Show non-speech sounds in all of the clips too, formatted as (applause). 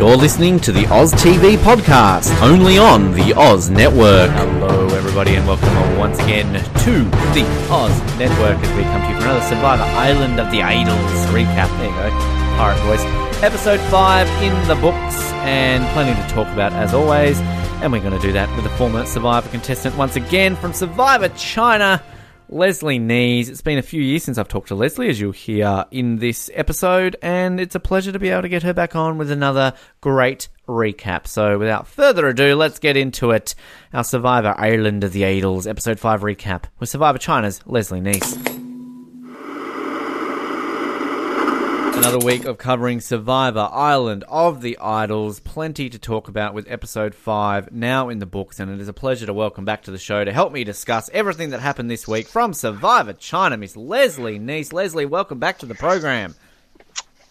You're listening to the Oz TV podcast, only on the Oz Network. Hello, everybody, and welcome once again to the Oz Network as we come to you for another Survivor Island of the Idols recap. There you go, Pirate Voice. Episode 5 in the books, and plenty to talk about as always. And we're going to do that with a former Survivor contestant once again from Survivor China. Leslie Nease. It's been a few years since I've talked to Leslie, as you'll hear in this episode, and it's a pleasure to be able to get her back on with another great recap. So, without further ado, let's get into it. Our Survivor Island of the Idols, episode 5 recap with Survivor China's Leslie Nease. Another week of covering Survivor Island of the Idols. Plenty to talk about with episode 5 now in the books, and it is a pleasure to welcome back to the show to help me discuss everything that happened this week from Survivor China, Miss Leslie Nease. Leslie, welcome back to the program.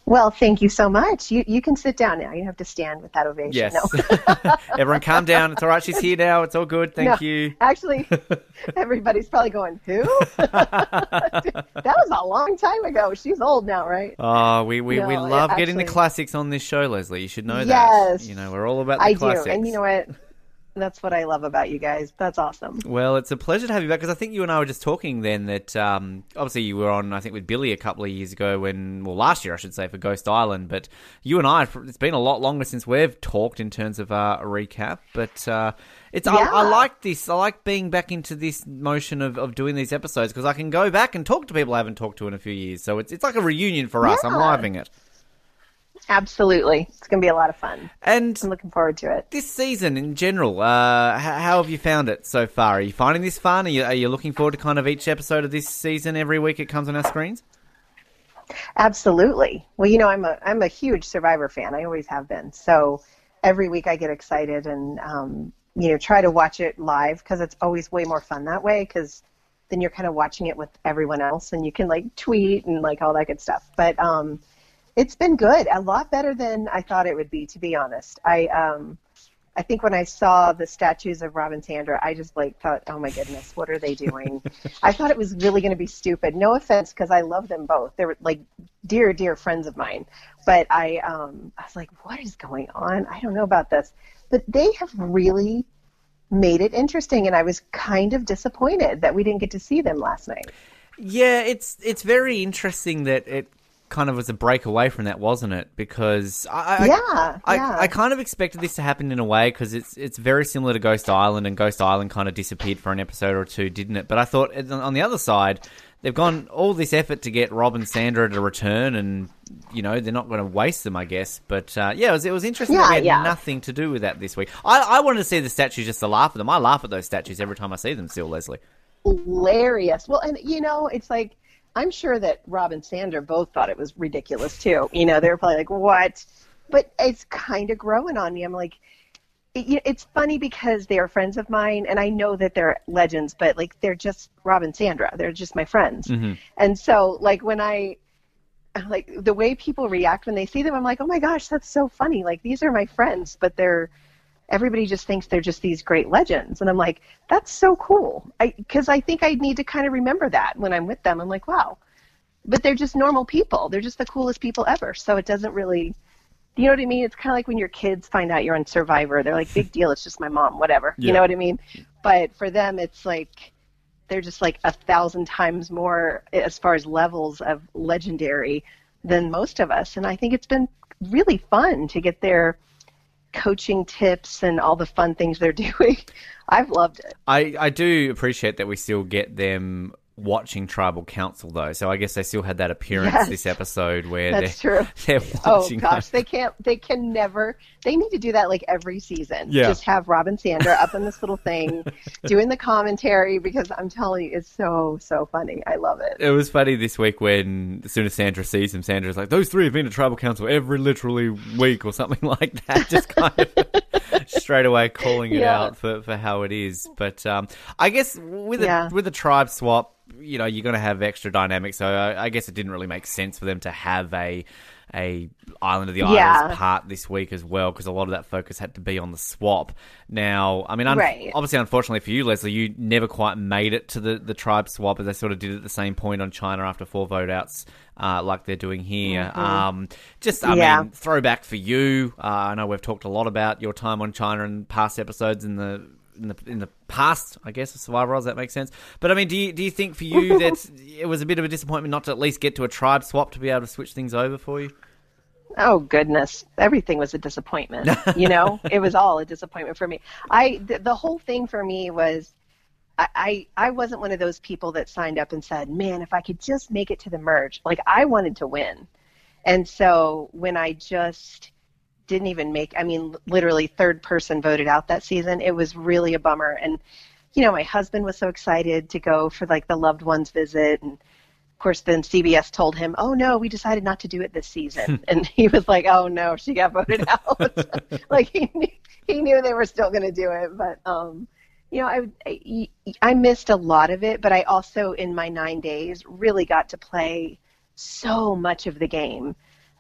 Well, thank you so much. You you can sit down now. You have to stand with that ovation. Yes. No. (laughs) Everyone calm down. It's all right. She's here now. It's all good. Thank No, you. Actually, (laughs) everybody's probably going, who? (laughs) that was a long time ago. She's old now, right? Oh, we, we, we No, love getting the classics on this show, Leslie. You should know that. Yes. You know, we're all about the I classics. I do. And you know what? That's what I love about you guys. That's awesome. Well, it's a pleasure to have you back because I think you and I were just talking then that um, obviously you were on, I think, with Billy a couple of years ago when, well, last year, I should say, for Ghost Island. But you and I, it's been a lot longer since we've talked in terms of uh, a recap. But uh, it's I, I like this. I like being back into this motion of, of doing these episodes because I can go back and talk to people I haven't talked to in a few years. So it's, it's like a reunion for us. I'm Yeah. living it. Absolutely. It's going to be a lot of fun. And I'm looking forward to it. this season in general, uh, how have you found it so far? Are you finding this fun? Are you, are you looking forward to kind of each episode of this season every week it comes on our screens? Absolutely. Well, you know, I'm a I'm a huge Survivor fan. I always have been. So every week I get excited and um, you know try to watch it live because it's always way more fun that way because then you're kind of watching it with everyone else and you can like tweet and like all that good stuff. But um, it's been good. A lot better than I thought it would be. To be honest, I um, I think when I saw the statues of Robin and Sandra, I just like thought, oh my goodness, what are they doing? (laughs) I thought it was really going to be stupid. No offense, because I love them both. They're like dear, dear friends of mine. But I, um, I was like, what is going on? I don't know about this. But they have really made it interesting, and I was kind of disappointed that we didn't get to see them last night. Yeah, it's it's very interesting that it kind of was a break away from that, wasn't it? Because I, I Yeah, I, yeah. I kind of expected this to happen in a way because it's it's very similar to Ghost Island, and Ghost Island kind of disappeared for an episode or two, didn't it? But I thought on- the other side, they've gone all this effort to get Rob and Sandra to return, and you know they're not going to waste them, I guess. But uh, yeah, it was, it was interesting that Yeah, had yeah. nothing to do with that this week. I, I wanted to see the statues just to laugh at them. I laugh at those statues every time I see them. Still, Leslie. hilarious. Well, and you know, it's like I'm sure that Rob and Sandra both thought it was ridiculous too. You know, they were probably like, "What?" But it's kind of growing on me. I'm like, it, it's funny because they are friends of mine, and I know that they're legends, but like they're just Rob and Sandra. They're just my friends, mm-hmm. and so like when I like the way people react when they see them, I'm like, "Oh my gosh, that's so funny!" Like these are my friends, but they're everybody just thinks they're just these great legends. And i'm like that's so cool. Because I, think i need to kind of remember that when i'm with them. I'm like wow. But they're just normal people. They're just the coolest people ever. So it doesn't really you know what i mean? It's kind of like when your kids find out you're on survivor they're like big deal it's just my mom whatever. Yeah. you know what i mean? But for them it's like they're just like a thousand times more as far as levels of legendary than most of us. And i think it's been really fun to get their coaching tips and all the fun things they're (laughs) doing. I've loved it. I, I do appreciate that we still get them watching Tribal Council though, so I guess they still had that appearance Yes. this episode where That's they're, true. (laughs) they're Oh watching. gosh, they can't. They can never. They need to do that like every season. Yeah. Just have Rob and Sandra up in this little thing, (laughs) doing the commentary because I'm telling you, it's so so funny. I love it. It was funny this week when as soon as Sandra sees him, Sandra's like, "Those three have been to Tribal Council every literally week or something (laughs) like that." Just kind of straight away calling it Yeah. out for, for how it is. But um, I guess with a with a tribe swap, you know, you're going to have extra dynamics. So I, I guess it didn't really make sense for them to have a a Island of the Yeah. part this week as well, because a lot of that focus had to be on the swap. Now, I mean, un- Right. obviously, unfortunately for you, Leslie, you never quite made it to the, the tribe swap as they sort of did at the same point on China after four vote outs, uh, like they're doing here. Um, just, I Yeah. mean, throwback for you. Uh, I know we've talked a lot about your time on China in past episodes in the in the in the past, I guess, of Survivor Oz. That makes sense. But I mean, do you do you think for you that (laughs) it was a bit of a disappointment not to at least get to a tribe swap to be able to switch things over for you? Oh goodness, everything was a disappointment. You know, (laughs) it was all a disappointment for me. I the, the whole thing for me was I, I I wasn't one of those people that signed up and said, "Man, if I could just make it to the merge." Like I wanted to win. And so when I just didn't even make I mean literally third person voted out that season, it was really a bummer. And you know, my husband was so excited to go for like the loved ones visit. And of course, then CBS told him, "Oh no, we decided not to do it this season," (laughs) and he was like, "Oh no, she got voted out." (laughs) like he knew, he knew they were still going to do it, but um, you know, I, I I missed a lot of it, but I also in my nine days really got to play so much of the game,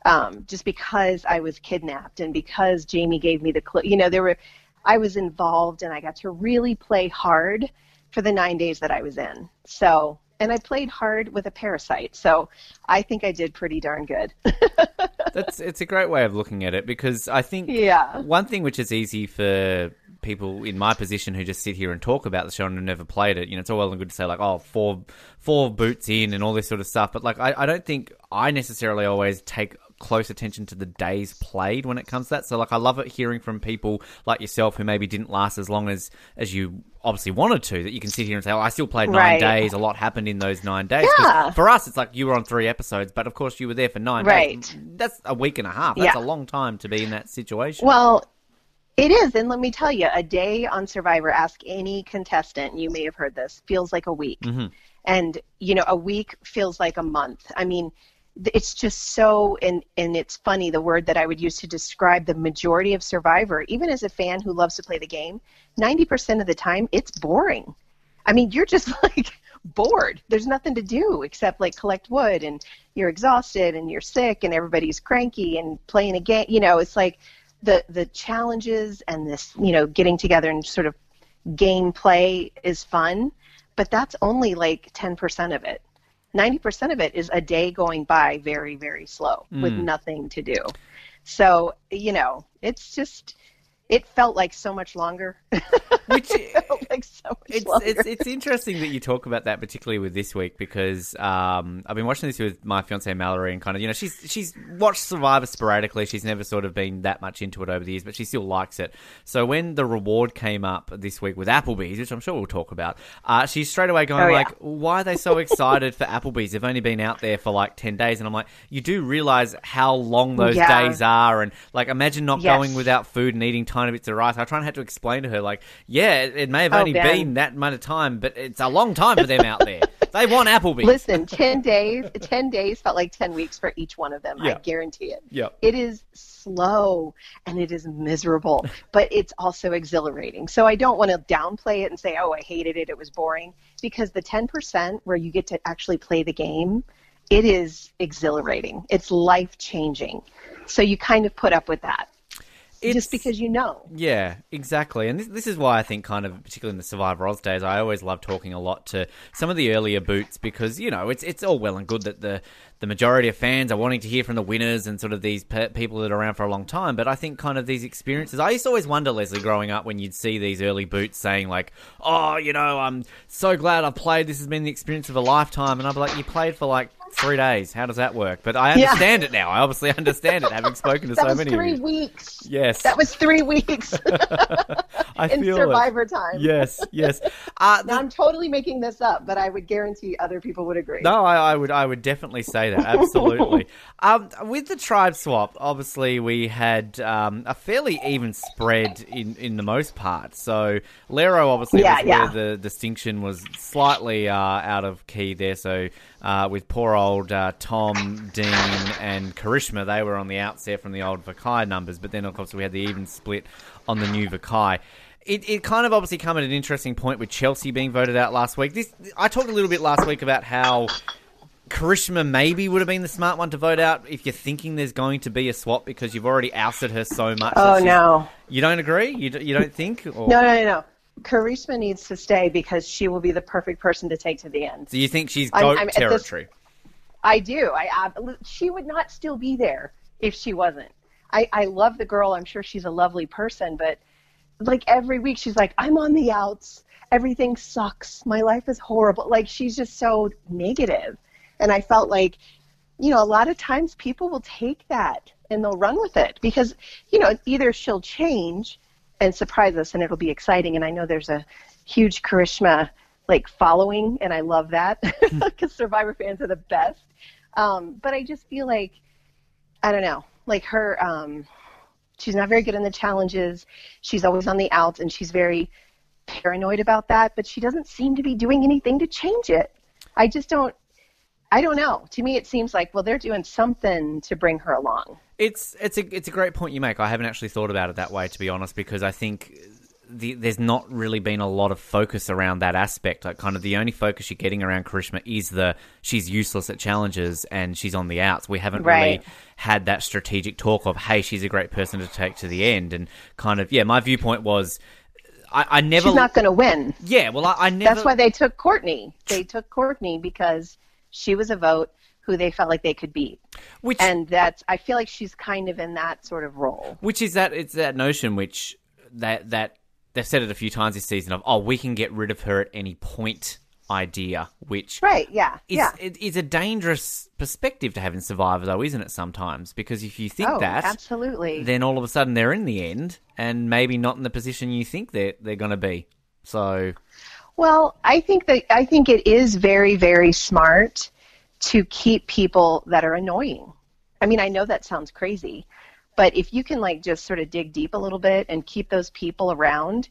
um, just because I was kidnapped and because Jamie gave me the clue. You know, there were I was involved and I got to really play hard for the nine days that I was in. So, and I played hard with a parasite. So I think I did pretty darn good. (laughs) That's it's a great way of looking at it because I think Yeah. one thing which is easy for people in my position who just sit here and talk about the show and have never played it, you know, it's all well and good to say like, oh, four four boots in and all this sort of stuff, but like I, I don't think I necessarily always take close attention to the days played when it comes to that. So like I love it hearing from people like yourself who maybe didn't last as long as as you obviously wanted to, that you can sit here and say, Oh, I still played nine Right. days, a lot happened in those nine days." Yeah. For us it's like you were on three episodes, but of course you were there for nine Right. days. That's a week and a half. That's Yeah. a long time to be in that situation. Well, it is, and let me tell you, a day on Survivor, ask any contestant, you may have heard this, feels like a week. Mm-hmm. And, you know, a week feels like a month. I mean, it's just so, and, and it's funny, the word that I would use to describe the majority of Survivor, even as a fan who loves to play the game, 90% of the time, it's boring. I mean, you're just (laughs) like bored. There's nothing to do except like collect wood and you're exhausted and you're sick and everybody's cranky and playing a game. You know, it's like the the challenges and this, you know, getting together and sort of game play is fun, but that's only like 10% of it. 90% of it is a day going by very very slow with hmm. nothing to do. So, you know, it's just it felt like so much longer. (laughs) Which it felt like so much it's longer. it's it's interesting that you talk about that, particularly with this week, because um, I've been watching this with my fiance Mallory, and kind of you know she's she's watched Survivor sporadically. She's never sort of been that much into it over the years, but she still likes it. So when the reward came up this week with Applebee's, which I'm sure we'll talk about, uh, she's straight away going Oh, yeah. like, "Why are they so excited for Applebee's? They've only been out there for like ten days." And I'm like, "You do realize how long those Yeah. days are, and like imagine not Yes. going without food and eating tiny bits of rice." I try and had to explain to her like, "Yeah, it, it may have Oh, only Ben. been that amount of time, but it's a long time for them out there. (laughs) They want Applebee's. Listen, 10 days, 10 days felt like 10 weeks for each one of them. Yeah. I guarantee it. Yeah. It is slow and it is miserable, (laughs) but it's also exhilarating. So I don't want to downplay it and say, oh, I hated it, it was boring, because the 10% where you get to actually play the game, it is exhilarating. It's life changing. So you kind of put up with that It's- just because you know. Yeah, exactly. And this, this is why I think, kind of, particularly in the Survivor Oz days, I always love talking a lot to some of the earlier boots because you know it's it's all well and good that the the majority of fans are wanting to hear from the winners and sort of these pe- people that are around for a long time. But I think kind of these experiences. I used to always wonder, Leslie, growing up, when you'd see these early boots saying like, "Oh, you know, I'm so glad I played. This has been the experience of a lifetime," and I'd be like, "You played for like." Three days. How does that work? But I Yeah. understand it now. I obviously (laughs) understand it, having spoken to so many three of you. weeks. Yes, That was three weeks (laughs) I in feel it. Survivor time. Yes, yes. Uh, Now, I'm totally making this up, but I would guarantee other people would agree. no, I, I would, I would definitely say that. Absolutely. (laughs) um, with the tribe swap, obviously we had um, a fairly even spread in, in the most part. So Lairo obviously Yeah, was yeah. where the distinction was slightly uh, out of key there. So uh, with poor old uh, Tom, Dean, and Karishma, they were on the outs there from the old Vokai numbers. But then of course we had the even split on the new Vokai. It, it kind of obviously come at an interesting point with Chelsea being voted out last week. This I talked a little bit last week about how Karishma maybe would have been the smart one to vote out if you're thinking there's going to be a swap because you've already ousted her so much. Oh no. You don't agree? You, you don't think? Or, No, no, no, no. Karishma needs to stay because she will be the perfect person to take to the end. So you think she's I'm- goat I'm this- territory? I do. I ab- she would not still be there if she wasn't. I, I love the girl. I'm sure she's a lovely person, but like every week she's like, I'm on the outs. Everything sucks. My life is horrible. Like she's just so negative. And I felt like, you know, a lot of times people will take that and they'll run with it because, you know, either she'll change and surprise us and it'll be exciting. And I know there's a huge Karishma like following and I love that (laughs) because Survivor fans are the best. Um, but I just feel like, I don't know, like her, um, she's not very good in the challenges. She's always on the outs and she's very paranoid about that, but she doesn't seem to be doing anything to change it. I just don't, I don't know. To me, it seems like, well, they're doing something to bring her along. It's it's a it's a great point you make. I haven't actually thought about it that way, to be honest, because I think the, there's not really been a lot of focus around that aspect. Like, kind of the only focus you're getting around Karishma is the she's useless at challenges and she's on the outs. We haven't really had that strategic talk of hey, she's a great person to take to the end, and kind of yeah. My viewpoint was I, I never She's not going to win. yeah. Well, I, I never That's why they took Courtney. They took Courtney because she was a vote who they felt like they could beat. which And that's, I feel like she's kind of in that sort of role. Which is that it's that notion which that that they've said it a few times this season of oh we can get rid of her at any point idea, which Right, yeah. is yeah. it is a dangerous perspective to have in Survivor though, isn't it? Sometimes because if you think oh, that, absolutely. then all of a sudden they're in the end and maybe not in the position you think they're they're going to be. So Well, I think that I think it is very, very smart to keep people that are annoying. I mean, I know that sounds crazy, but if you can like just sort of dig deep a little bit and keep those people around,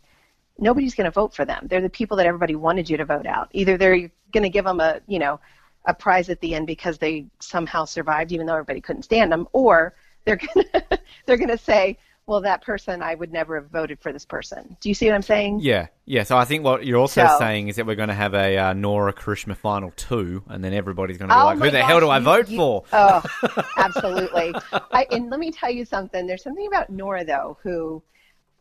nobody's going to vote for them. They're the people that everybody wanted you to vote out. Either they're going to give them a, you know, a prize at the end because they somehow survived even though everybody couldn't stand them, or they're going (laughs) to they're going to say, well, that person I would never have voted for this person. Do you see what I'm saying? yeah, yeah. So I think what you're also So- saying is that we're going to have a uh, Nora Karishma final two, and then everybody's going to be Oh like, who the hell do I vote you- for? Oh, (laughs) absolutely. I, and let me tell you something. There's something about Nora though, who,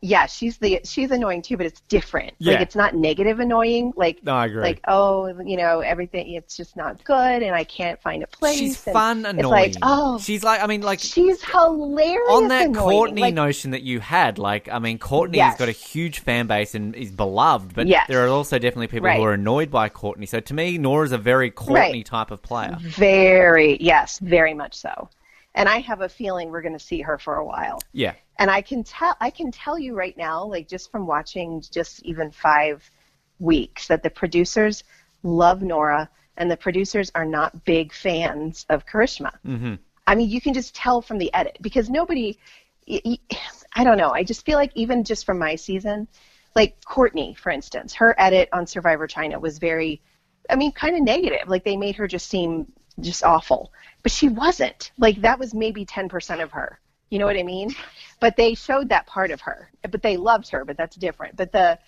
yeah, she's the she's annoying too, but it's different. Yeah. Like it's not negative annoying. Like No, I agree. Like oh, you know, everything. It's just not good, and I can't find a place. She's and fun, It's annoying. like oh, she's like, I mean, like she's hilarious. on that annoying. Courtney Like, notion that you had, like, I mean, Courtney Yes. has got a huge fan base and is beloved, but Yes. there are also definitely people who are annoyed by Courtney. So to me, Nora's a very Courtney Right. type of player. Very yes, very much so. And I have a feeling we're going to see her for a while. Yeah. And I can tell I can tell you right now, like just from watching just even five weeks, that the producers love Nora, and the producers are not big fans of Karishma. Mm-hmm. I mean, you can just tell from the edit because nobody. I don't know. I just feel like even just from my season, like Courtney, for instance, her edit on Survivor China was very, I mean, kind of negative. Like they made her just seem just awful, but she wasn't. Like that was maybe ten percent of her. You know what I mean? But they showed that part of her. But they loved her, but that's different. But the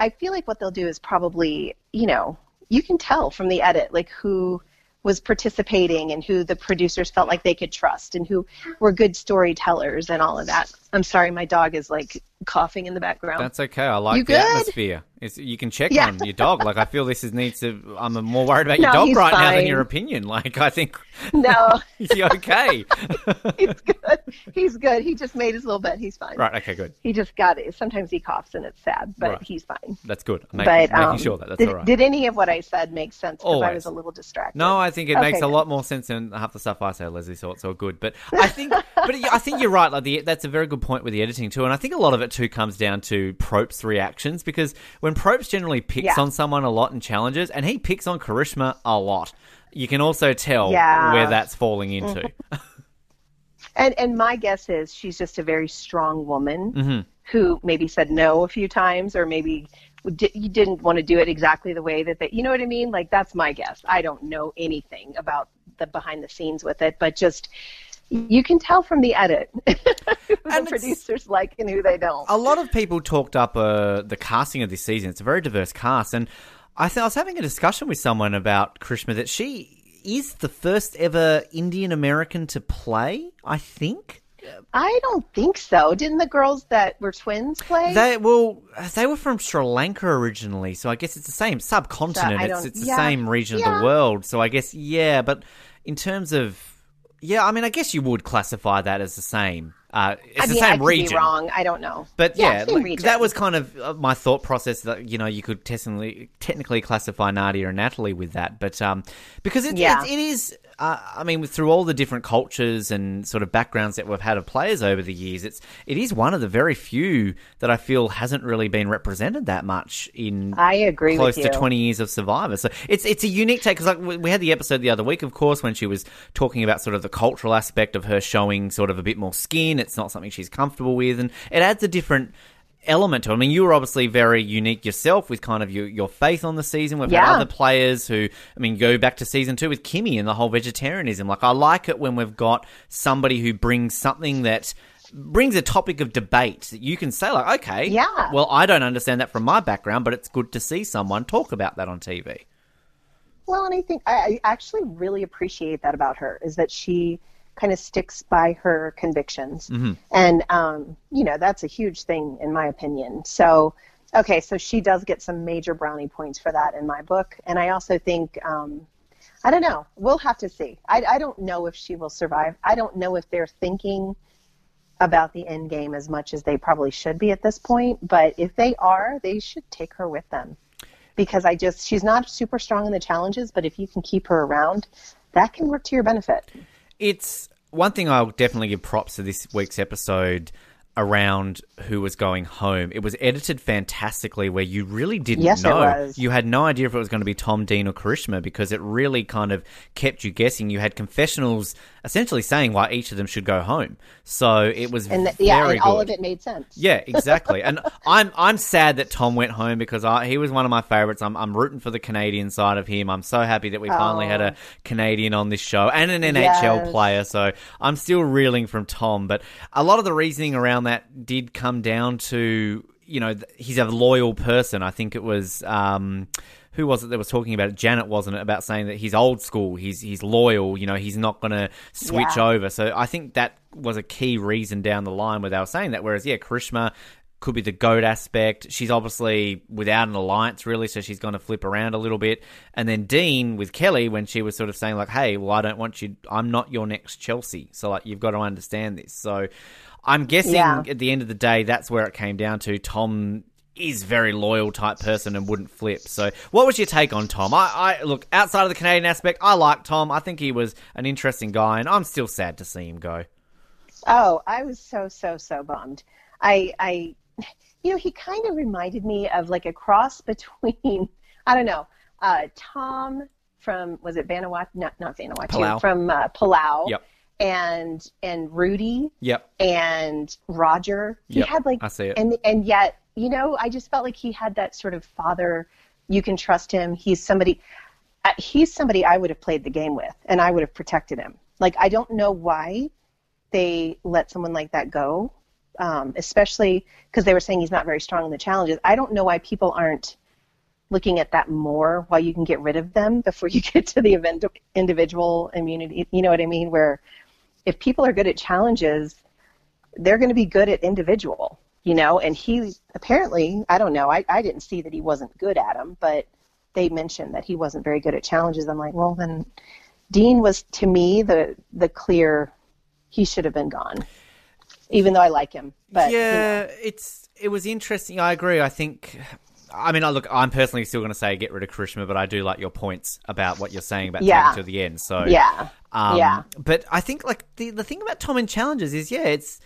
I feel like what they'll do is probably, you know, you can tell from the edit like who was participating and who the producers felt like they could trust and who were good storytellers and all of that. I'm sorry, my dog is like coughing in the background. That's okay. I like You the good? atmosphere. It's, you can check Yeah. on your dog. Like I feel this is needs to. I'm more worried about your No, dog he's right now than your opinion. Like I think no, (laughs) is he okay? (laughs) he's good. He's good. He just made his little bed. He's fine. right. Okay. Good. He just got it. Sometimes he coughs and it's sad, but Right. he's fine. That's good. I'm making, but making um, sure that that's did, all right. did any of what I said make sense? Because I was a little distracted. No, I think it Okay, makes a lot more sense than half the stuff I say, Leslie. So it's all good. But (laughs) I think, but I think you're right. Like the, that's a very good point with the editing too, and I think a lot of it too comes down to Probst's reactions because when Probst generally picks Yeah. on someone a lot in challenges, and he picks on Karishma a lot, you can also tell Yeah. where that's falling into. And and my guess is she's just a very strong woman Mm-hmm. who maybe said no a few times, or maybe you didn't want to do it exactly the way that they. You know what I mean? Like that's my guess. I don't know anything about the behind the scenes with it, but just you can tell from the edit (laughs) who the producers like and who they don't. a lot of people talked up uh, the casting of this season. It's a very diverse cast, and I, th- I was having a discussion with someone about Karishma that she is the first ever Indian American to play. I think. I don't think so. Didn't the girls that were twins play? They well, they were from Sri Lanka originally, so I guess it's the same subcontinent. I it's it's the yeah. same region of the world. So I guess yeah, but in terms of yeah, I mean, I guess you would classify that as the same. Uh, it's I the mean, I same could region. be wrong. I don't know. But yeah, same like, that was kind of uh, my thought process. That you know, you could technically technically classify Nadiya and Natalie with that, but um, because it, Yeah. it, it is. Uh, I mean, through all the different cultures and sort of backgrounds that we've had of players over the years, it's it is one of the very few that I feel hasn't really been represented that much in I agree close with you. to 20 years of Survivor. So it's it's a unique take because like we had the episode the other week, of course, when she was talking about sort of the cultural aspect of her showing sort of a bit more skin. It's not something she's comfortable with, and it adds a different element to it. I mean, you were obviously very unique yourself with kind of your, your faith on the season. We've Yeah. had other players who, I mean, go back to season two with Kimmi and the whole vegetarianism. Like, I like it when we've got somebody who brings something that brings a topic of debate that you can say like okay Yeah. well i don't understand that from my background but it's good to see someone talk about that on tv Well, and I think I, I actually really appreciate that about her is that she kind of sticks by her convictions, and um, you know that's a huge thing in my opinion. So, okay, so she does get some major brownie points for that in my book, and I also think. Um, I don't know. We'll have to see. I, I don't know if she will survive. I don't know if they're thinking about the end game as much as they probably should be at this point. But if they are, they should take her with them because I just she's not super strong in the challenges, but if you can keep her around, that can work to your benefit. It's one thing I'll definitely give props to this week's episode around who was going home. It was edited fantastically where you really didn't Yes, it know. was. You had no idea if it was going to be Tom, Dean, or Karishma because it really kind of kept you guessing. You had confessionals essentially saying why each of them should go home. So it was And th- very yeah, and good. all of it made sense. Yeah, exactly. and (laughs) I'm I'm sad that Tom went home because I, he was one of my favorites. I'm I'm rooting for the Canadian side of him. I'm so happy that we finally had a Canadian on this show and an NHL Yes. player. So I'm still reeling from Tom. But a lot of the reasoning around that did come down to you know he's a loyal person. I think it was. Um, who was it that was talking about it? Janet wasn't it about saying that he's old school, he's he's loyal, you know, he's not going to switch Yeah. over. So I think that was a key reason down the line where they were saying that. Whereas yeah, Karishma could be the goat aspect. She's obviously without an alliance really, so she's going to flip around a little bit. And then Dean with Kelly when she was sort of saying like, "Hey, well, I don't want you. I'm not your next Chelsea. So like, you've got to understand this." So I'm guessing Yeah. at the end of the day, that's where it came down to. Tom is very loyal type person and wouldn't flip. So, what was your take on Tom? I, I look outside of the Canadian aspect. I like Tom. I think he was an interesting guy, and I'm still sad to see him go. Oh, I was so so so bummed. I I you know, he kind of reminded me of like a cross (laughs) between I don't know, uh Tom from was it Vanuatu? Not not Vanuatu. Palau. From uh, Palau. Yep. And and Rudy Yep. and Roger. He Yep, had like I see it. and and yet, you know, I just felt like he had that sort of father you can trust him. He's somebody uh, he's somebody I would have played the game with and I would have protected him. Like I don't know why they let someone like that go. Um, especially because they were saying he's not very strong in the challenges. I don't know why people aren't looking at that more while you can get rid of them (laughs) before you get to the event individual immunity. You know what I mean? Where if people are good at challenges, they're going to be good at individual, you know, and he apparently, I don't know, I, I didn't see that he wasn't good at them, but they mentioned that he wasn't very good at challenges. I'm like, well, then Dean was to me the, the clear, he should have been gone, even though I like him. But you know. yeah, it's it was interesting. I agree. I think. I mean, I look. I'm personally still going to say get rid of Karishma, but I do like your points about what you're saying about Yeah. taking to the end. So yeah, Um, yeah. But I think like the the thing about Tom in challenges is yeah, it's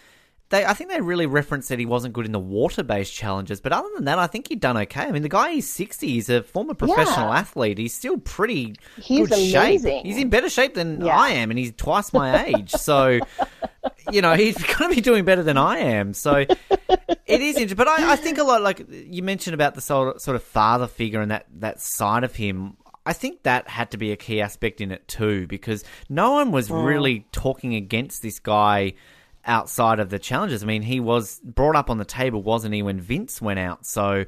they. I think they really referenced that he wasn't good in the water based challenges. But other than that, I think he'd done okay. I mean, the guy is sixty. He's a former professional Yeah. athlete. He's still pretty He's good shape. He's in better shape than Yeah. I am, and he's twice my age. So. (laughs) You know, he's (laughs) going to be doing better than I am. So it is interesting. But I, I think a lot, like you mentioned about the sort of, sort of father figure and that, that side of him. I think that had to be a key aspect in it too, because no one was mm. really talking against this guy outside of the challenges. I mean, he was brought up on the table, wasn't he, when Vince went out? So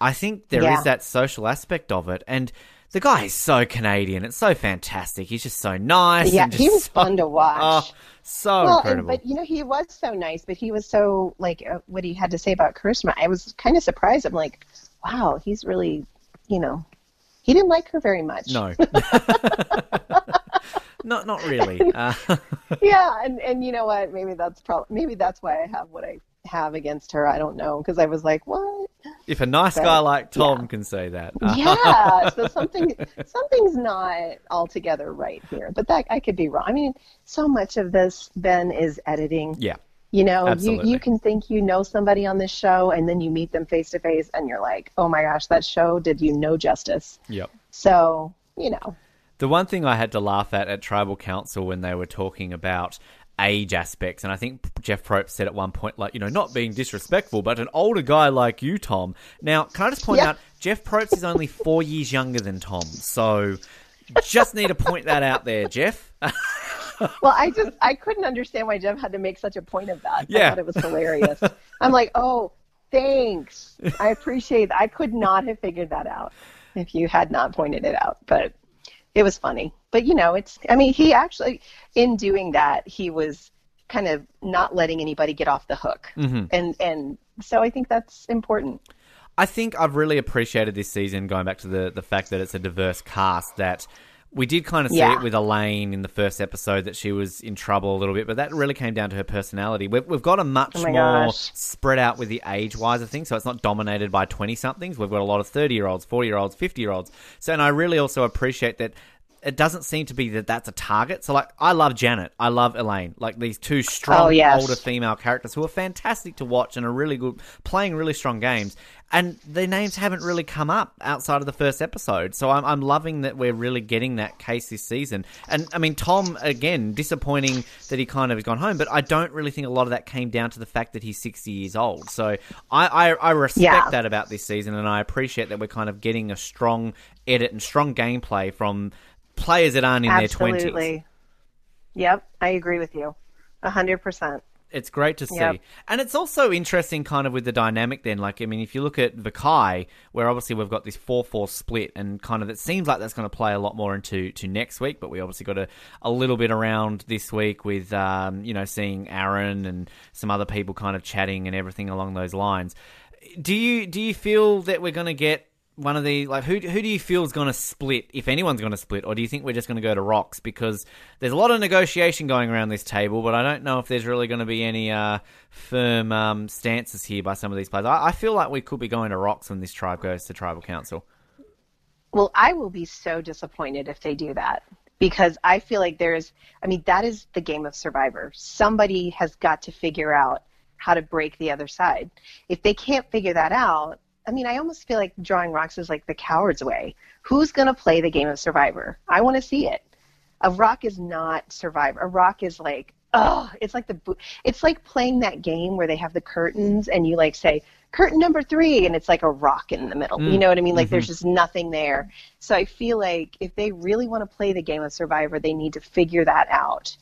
I think there is Yeah. that social aspect of it. And The guy is so Canadian. It's so fantastic. He's just so nice. Yeah, he was so- fun to (laughs) watch. Oh, so well, and, incredible. but you know, he was so nice, but he was so like uh, what he had to say about Karishma. I was kind of surprised. I'm like, wow, he's really, you know, he didn't like her very much. no. (laughs) (laughs) not not really. (laughs) Uh, (laughs) yeah, and and you know what? Maybe that's probably maybe that's why I have what I have against her. I don't know because I was like, what? if a nice But, guy like Tom yeah. can say that. (laughs) Yeah, so something something's not altogether right here. But that I could be wrong. I mean, so much of this Ben is editing. yeah. You know, you, you can think you know somebody on this show, and then you meet them face to face, and you're like, oh my gosh, that show did you no justice. Yep. So, you know, The one thing I had to laugh at at Tribal Council when they were talking about age aspects, and I think Jeff Probst said at one point, like, you know, not being disrespectful, but an older guy like you, Tom. Now, can I just point Yeah. out, Jeff Probst is only four years younger than Tom, so just need to point that out there, Jeff. (laughs) well, I just I couldn't understand why Jeff had to make such a point of that. I Yeah. thought it was hilarious. I'm like, oh, thanks. I appreciate that. I could not have figured that out if you had not pointed it out, but it was funny. But you know, it's I mean, he actually in doing that, he was kind of not letting anybody get off the hook. Mm-hmm. And and so I think that's important. I think I've really appreciated this season, going back to the, the fact that it's a diverse cast, that we did kind of see Yeah. it with Elaine in the first episode that she was in trouble a little bit, but that really came down to her personality. We've, we've got a much Oh more gosh. spread out with the age wise of things, so it's not dominated by 20 somethings. We've got a lot of 30 year olds, 40 year olds, 50 year olds. So, and I really also appreciate that it doesn't seem to be that that's a target. So, like, I love Janet, I love Elaine, like these two oh, strong Oh, yes. older female characters who are fantastic to watch and are really good, playing really strong games. And their names haven't really come up outside of the first episode. So I'm, I'm loving that we're really getting that case this season. And I mean, Tom, again, disappointing that he kind of has gone home, but I don't really think a lot of that came down to the fact that he's 60 years old. So I, I, I respect Yeah. that about this season, and I appreciate that we're kind of getting a strong edit and strong gameplay from players that aren't in their 20s. Absolutely. Yep, I agree with you. A hundred percent. It's great to see. Yep. And it's also interesting kind of with the dynamic then. Like, I mean, if you look at Vokai, where obviously we've got this 4 4 split, and kind of it seems like that's going to play a lot more into to next week, but we obviously got a, a little bit around this week with, um, you know, seeing Aaron and some other people kind of chatting and everything along those lines. Do you do you feel that we're going to get one of the like who who do you feel is going to split if anyone's going to split or do you think we're just going to go to rocks because there's a lot of negotiation going around this table but I don't know if there's really going to be any uh, firm um, stances here by some of these players I, I feel like we could be going to rocks when this tribe goes to tribal council Well, I will be so disappointed if they do that because I feel like there's, I mean, that is the game of Survivor. Somebody has got to figure out how to break the other side. If they can't figure that out, I mean, I almost feel like drawing rocks is like the coward's way. Who's going to play the game of Survivor? I want to see it. A rock is not Survivor. A rock is like, oh, it's like the, bo- it's like playing that game where they have the curtains and you like say, curtain number three, and it's like a rock in the middle. You mm. know what I mean? Like mm-hmm. there's just nothing there. So I feel like if they really want to play the game of Survivor, they need to figure that out.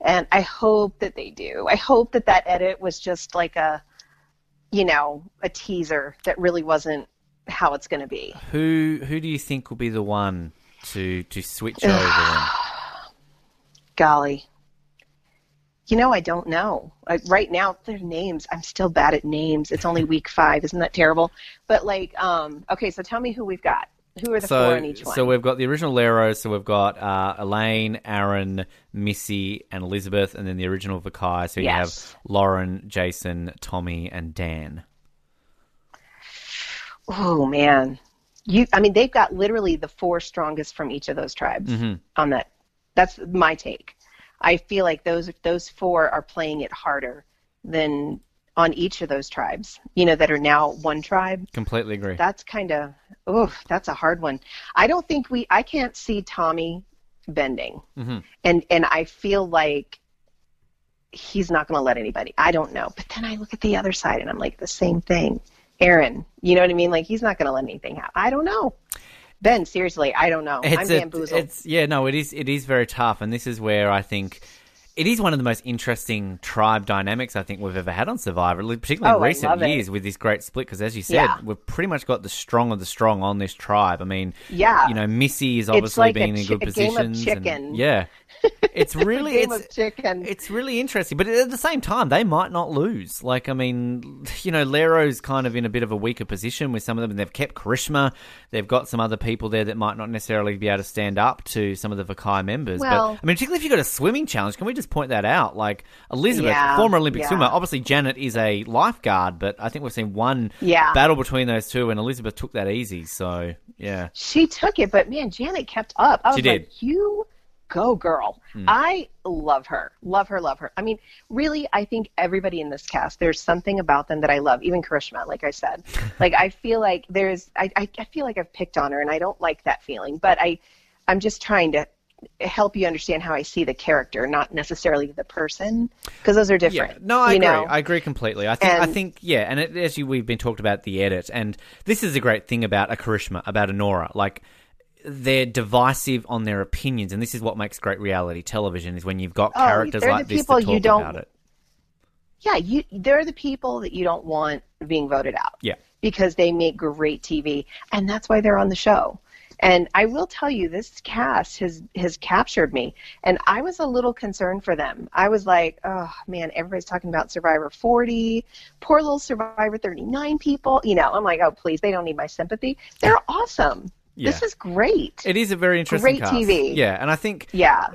And I hope that they do. I hope that that edit was just like a, you know, a teaser that really wasn't how it's going to be. who who do you think will be the one to to switch over Golly. You know, I don't know. I, right now, their names. I'm still bad at names. It's only week five. Isn't that terrible? But like, um, okay. So tell me who we've got. Who are the four so in each one? so we've got the original Lairos so we've got uh, Elaine Aaron Missy and Elizabeth and then the original Vokai so you Yes. have Lauren Jason Tommy and Dan Oh man, you. I mean, they've got literally the four strongest from each of those tribes Mm-hmm. on that. That's my take. I feel like those those four are playing it harder than on each of those tribes. You know, that are now one tribe. completely agree That's kind of oh, that's a hard one. I don't think we. I can't see Tommy bending, Mm-hmm. and and I feel like he's not going to let anybody. I don't know, but then I look at the other side and I'm like the same thing. Aaron, you know what I mean? Like he's not going to let anything happen. I don't know. Ben, seriously, I don't know. I'm a- bamboozled. it's yeah no it is it is very tough and this is where I think It is one of the most interesting tribe dynamics I think we've ever had on Survivor, particularly Oh, in recent love it. years with this great split. Because as you said, Yeah. we've pretty much got the strong of the strong on this tribe. I mean, Yeah. you know, Missy is obviously like being in chi- good of positions. and- yeah, (laughs) it's really game it's of chicken. it's really interesting, but at the same time, they might not lose. Like, I mean, you know, Lairo's kind of in a bit of a weaker position with some of them, and they've kept Karishma. They've got some other people there that might not necessarily be able to stand up to some of the Vokai members. Well- but I mean, particularly if you've got a swimming challenge, can we just point that out? Like Elizabeth, Yeah, former Olympic yeah. swimmer, obviously Janet is a lifeguard, but I think we've seen one Yeah. battle between those two, and Elizabeth took that easy. So yeah, She took it, but man, Janet kept up. I was She did. like, you go, girl. Hmm. I love her. Love her, love her. I mean, really, I think everybody in this cast, there's something about them that I love. Even Karishma, like I said. (laughs) like, I feel like there's, I, I, I feel like I've picked on her, and I don't like that feeling. But I, I'm just trying to help you understand how I see the character, not necessarily the person, because those are different. Yeah, no, I agree. know? I agree completely. I think, I think, yeah, and it, as you, we've been talked about the edit, and this is a great thing about a Karishma, about a Nora. Like they're divisive on their opinions, and this is what makes great reality television: is when you've got Oh, characters like the this people to you don't- about it. yeah, you they're the people that you don't want being voted out. Yeah. Because they make great TV and that's why they're on the show. And I will tell you this cast has has captured me and I was a little concerned for them. I was like, "Oh, man, everybody's talking about Survivor 40, poor little Survivor 39 people." You know, I'm like, "Oh, please, they don't need my sympathy. They're awesome. This is great." It is a very interesting Great cast. TV. Yeah, and I think yeah.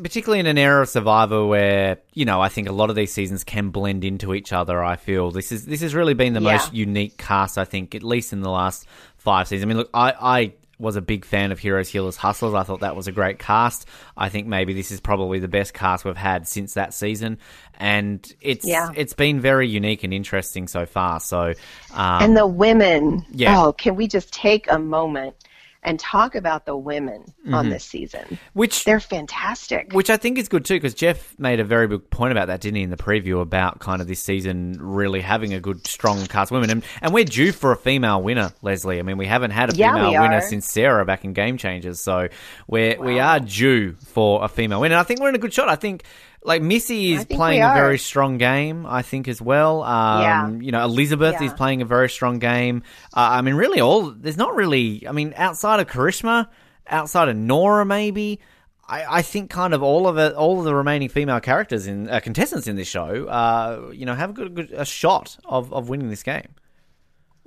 particularly in an era of Survivor where you know I think a lot of these seasons can blend into each other. I feel this is this has really been the Yeah. most unique cast. I think at least in the last five seasons. I mean, look, I. I was a big fan of Heroes, Healers, Hustlers. I thought that was a great cast. I think maybe this is probably the best cast we've had since that season, and it's Yeah. it's been very unique and interesting so far. So, um, and the women. Yeah. Oh, can we just take a moment and talk about the women on mm-hmm. this season? which They're fantastic. Which I think is good too, because Jeff made a very big point about that, didn't he, in the preview about kind of this season really having a good, strong cast of women. And, and we're due for a female winner, Leslie. I mean, we haven't had a Yeah, female winner since Sarah back in Game Changers. So we're, we are due for a female winner. And I think we're in a good shot. I think. Like Missy is playing a very strong game, I think as well. Um, Yeah. You know, Elizabeth Yeah. is playing a very strong game. Uh, I mean, really, all there's not really. I mean, outside of Karishma, outside of Nora, maybe. I, I think kind of all of it, all of the remaining female characters in uh, contestants in this show, uh, you know, have a good, good a shot of, of winning this game.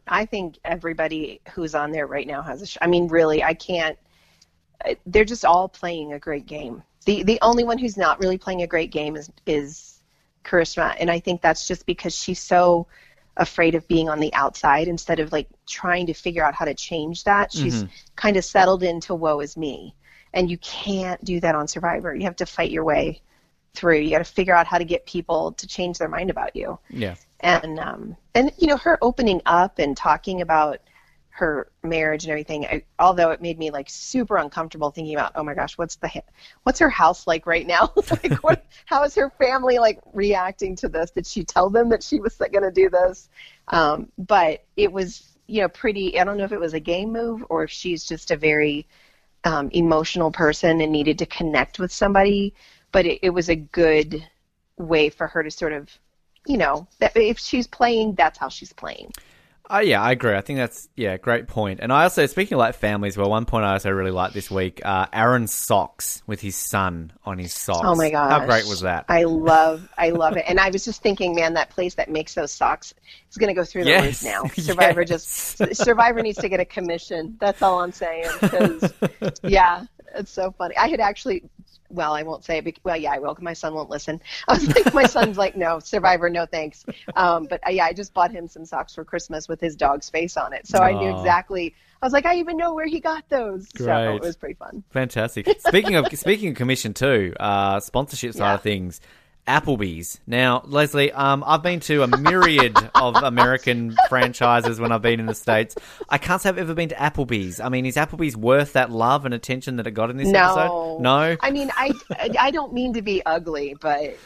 I think everybody who's on there right now has a sh- I mean, really, I can't. uh, They're just all playing a great game. The the only one who's not really playing a great game is is Karishma, and I think that's just because she's so afraid of being on the outside instead of like trying to figure out how to change that. She's kind of settled into woe is me, and you can't do that on Survivor. You have to fight your way through. You got to figure out how to get people to change their mind about you Yeah, and um, and you know her opening up and talking about her marriage and everything. I, although it made me like super uncomfortable thinking about, oh my gosh, what's the what's her house like right now? (laughs) like, what, (laughs) how is her family like reacting to this? Did she tell them that she was going to do this? Um, but it was you know pretty. I don't know if it was a game move or if she's just a very um, emotional person and needed to connect with somebody. But it, it was a good way for her to sort of you know, that if she's playing, that's how she's playing. Oh yeah, I agree. I think that's yeah, great point. And I also speaking of like families, well, one point I also really liked this week, uh, Aaron's socks with his son on his socks. Oh my gosh. how great was that? I love, I love it. And I was just thinking, man, that place that makes those socks is going to go through the Yes. roof now. (laughs) Survivor Yes. just, Survivor needs to get a commission. That's all I'm saying. (laughs) yeah, it's so funny. I had actually, well, I won't say it. Well, yeah, I will. My son won't listen. (laughs) I was like, my son's like, no, Survivor, no thanks. Um, but uh, yeah, I just bought him some socks for Christmas with his dog's face on it, so I knew exactly. I was like, I even know where he got those. So Great. it was pretty fun. Fantastic. Speaking of (laughs) speaking of commission too, uh, sponsorship side Yeah. of things. Applebee's. Now, Leslie, um, I've been to a myriad of American (laughs) franchises when I've been in the States. I can't say I've ever been to Applebee's. I mean, is Applebee's worth that love and attention that it got in this No, episode? No? I mean, I I don't mean to be ugly, but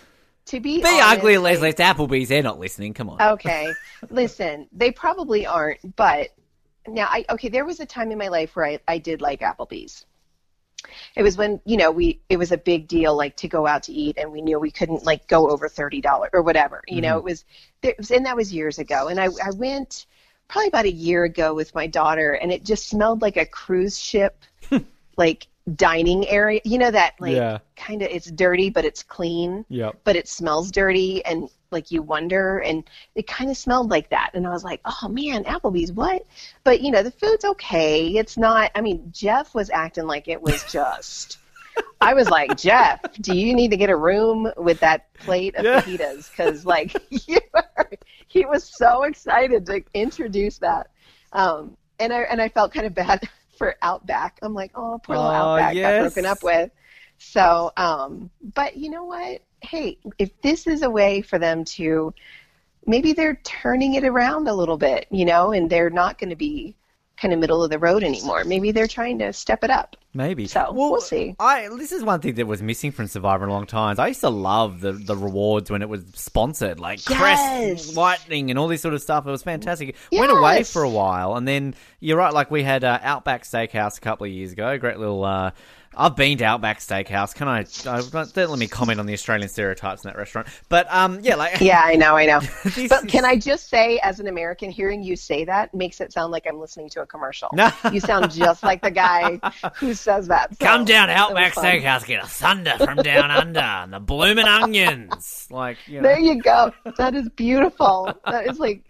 to be Be honest, ugly, Leslie. It's Applebee's. They're not listening. Come on. Okay, listen, they probably aren't, but now I okay. There was a time in my life where I I did like Applebee's. It was when you know we it was a big deal like to go out to eat and we knew we couldn't like go over thirty dollars or whatever you know mm-hmm. it was, it was and that was years ago and I I went probably about a year ago with my daughter and it just smelled like a cruise ship (laughs) like dining area you know that like Yeah. kind of it's dirty but it's clean Yep. but it smells dirty and like you wonder and it kind of smelled like that. And i was like oh man applebee's what? But you know the food's okay. It's not i mean jeff was acting like it was (laughs) just i was like jeff do you need to get a room with that plate of Yeah. fajitas? Because like (laughs) you were, he was so excited to introduce that. Um and i and i felt kind of bad (laughs) for outback. I'm like oh poor little Oh, outback yes. got broken up with. So, um, but you know what? Hey, if this is a way for them to, maybe they're turning it around a little bit, you know, and they're not going to be kind of middle of the road anymore. Maybe they're trying to step it up. Maybe. So, we'll see. I this is one thing that was missing from Survivor in a long time. I used to love the the rewards when it was sponsored, like Yes. Crest, Lightning, and all this sort of stuff. It was fantastic. It Went away for a while, and then you're right. Like we had uh, Outback Steakhouse a couple of years ago. Great little. Uh, I've been to Outback Steakhouse. Can I? Uh, don't let me comment on the Australian stereotypes in that restaurant. But um, yeah, like (laughs) Yeah, I know, I know. (laughs) But can I just say, as an American, hearing you say that makes it sound like I'm listening to a commercial. No. You sound just like the guy (laughs) who says that. So Come down to that was Outback. Steakhouse, get a thunder from down under, and the blooming onions. Like you know. There you go. That is beautiful. That is like,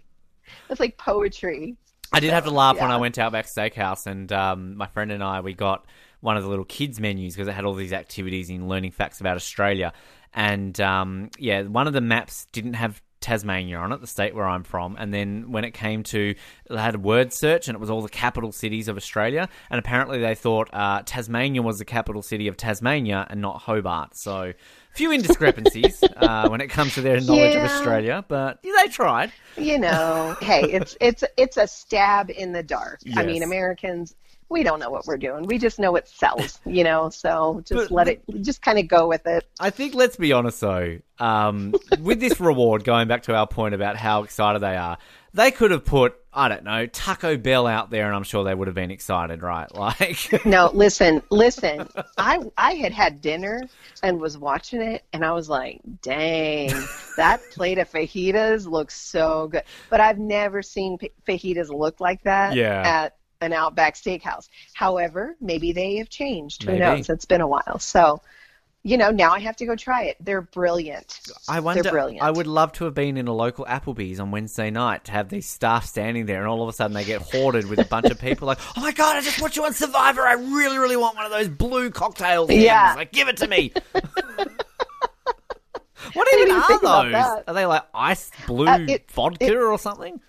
that's like poetry. I did have to laugh when. I went to Outback Steakhouse, and um, my friend and I we got one of the little kids menus because it had all these activities in learning facts about Australia. And um, yeah, one of the maps didn't have Tasmania on it, the state where I'm from. And then when it came to, they had a word search, and it was all the capital cities of Australia. And apparently they thought uh, Tasmania was the capital city of Tasmania and not Hobart. So few indiscrepancies (laughs) uh, when it comes to their knowledge of Australia, but they tried. You know, hey, it's it's it's a stab in the dark. I mean, Americans, we don't know what we're doing. We just know it sells. You know, so just But- let it, just kind of go with it. I think let's be honest though, um, (laughs) with this reward, going back to our point about how excited they are, they could have put I don't know Taco Bell out there, and I'm sure they would have been excited, right? (laughs) Like, No, listen, listen. I I had had dinner and was watching it, and I was like, "Dang, that plate of fajitas looks so good." But I've never seen fajitas look like that Yeah. at an Outback Steakhouse. However, maybe they have changed. Who knows? It's been a while, so you know now I have to go try it. They're brilliant. I wonder. They're brilliant. I would love to have been in a local Applebee's on Wednesday night to have these staff standing there, and all of a sudden they get hoarded with a bunch of people. Like, oh my god, I just watched you on Survivor. I really, really want one of those blue cocktail things. Yeah. Like, give it to me. (laughs) what even even are those? Are they like ice blue Uh, it- vodka it- or something?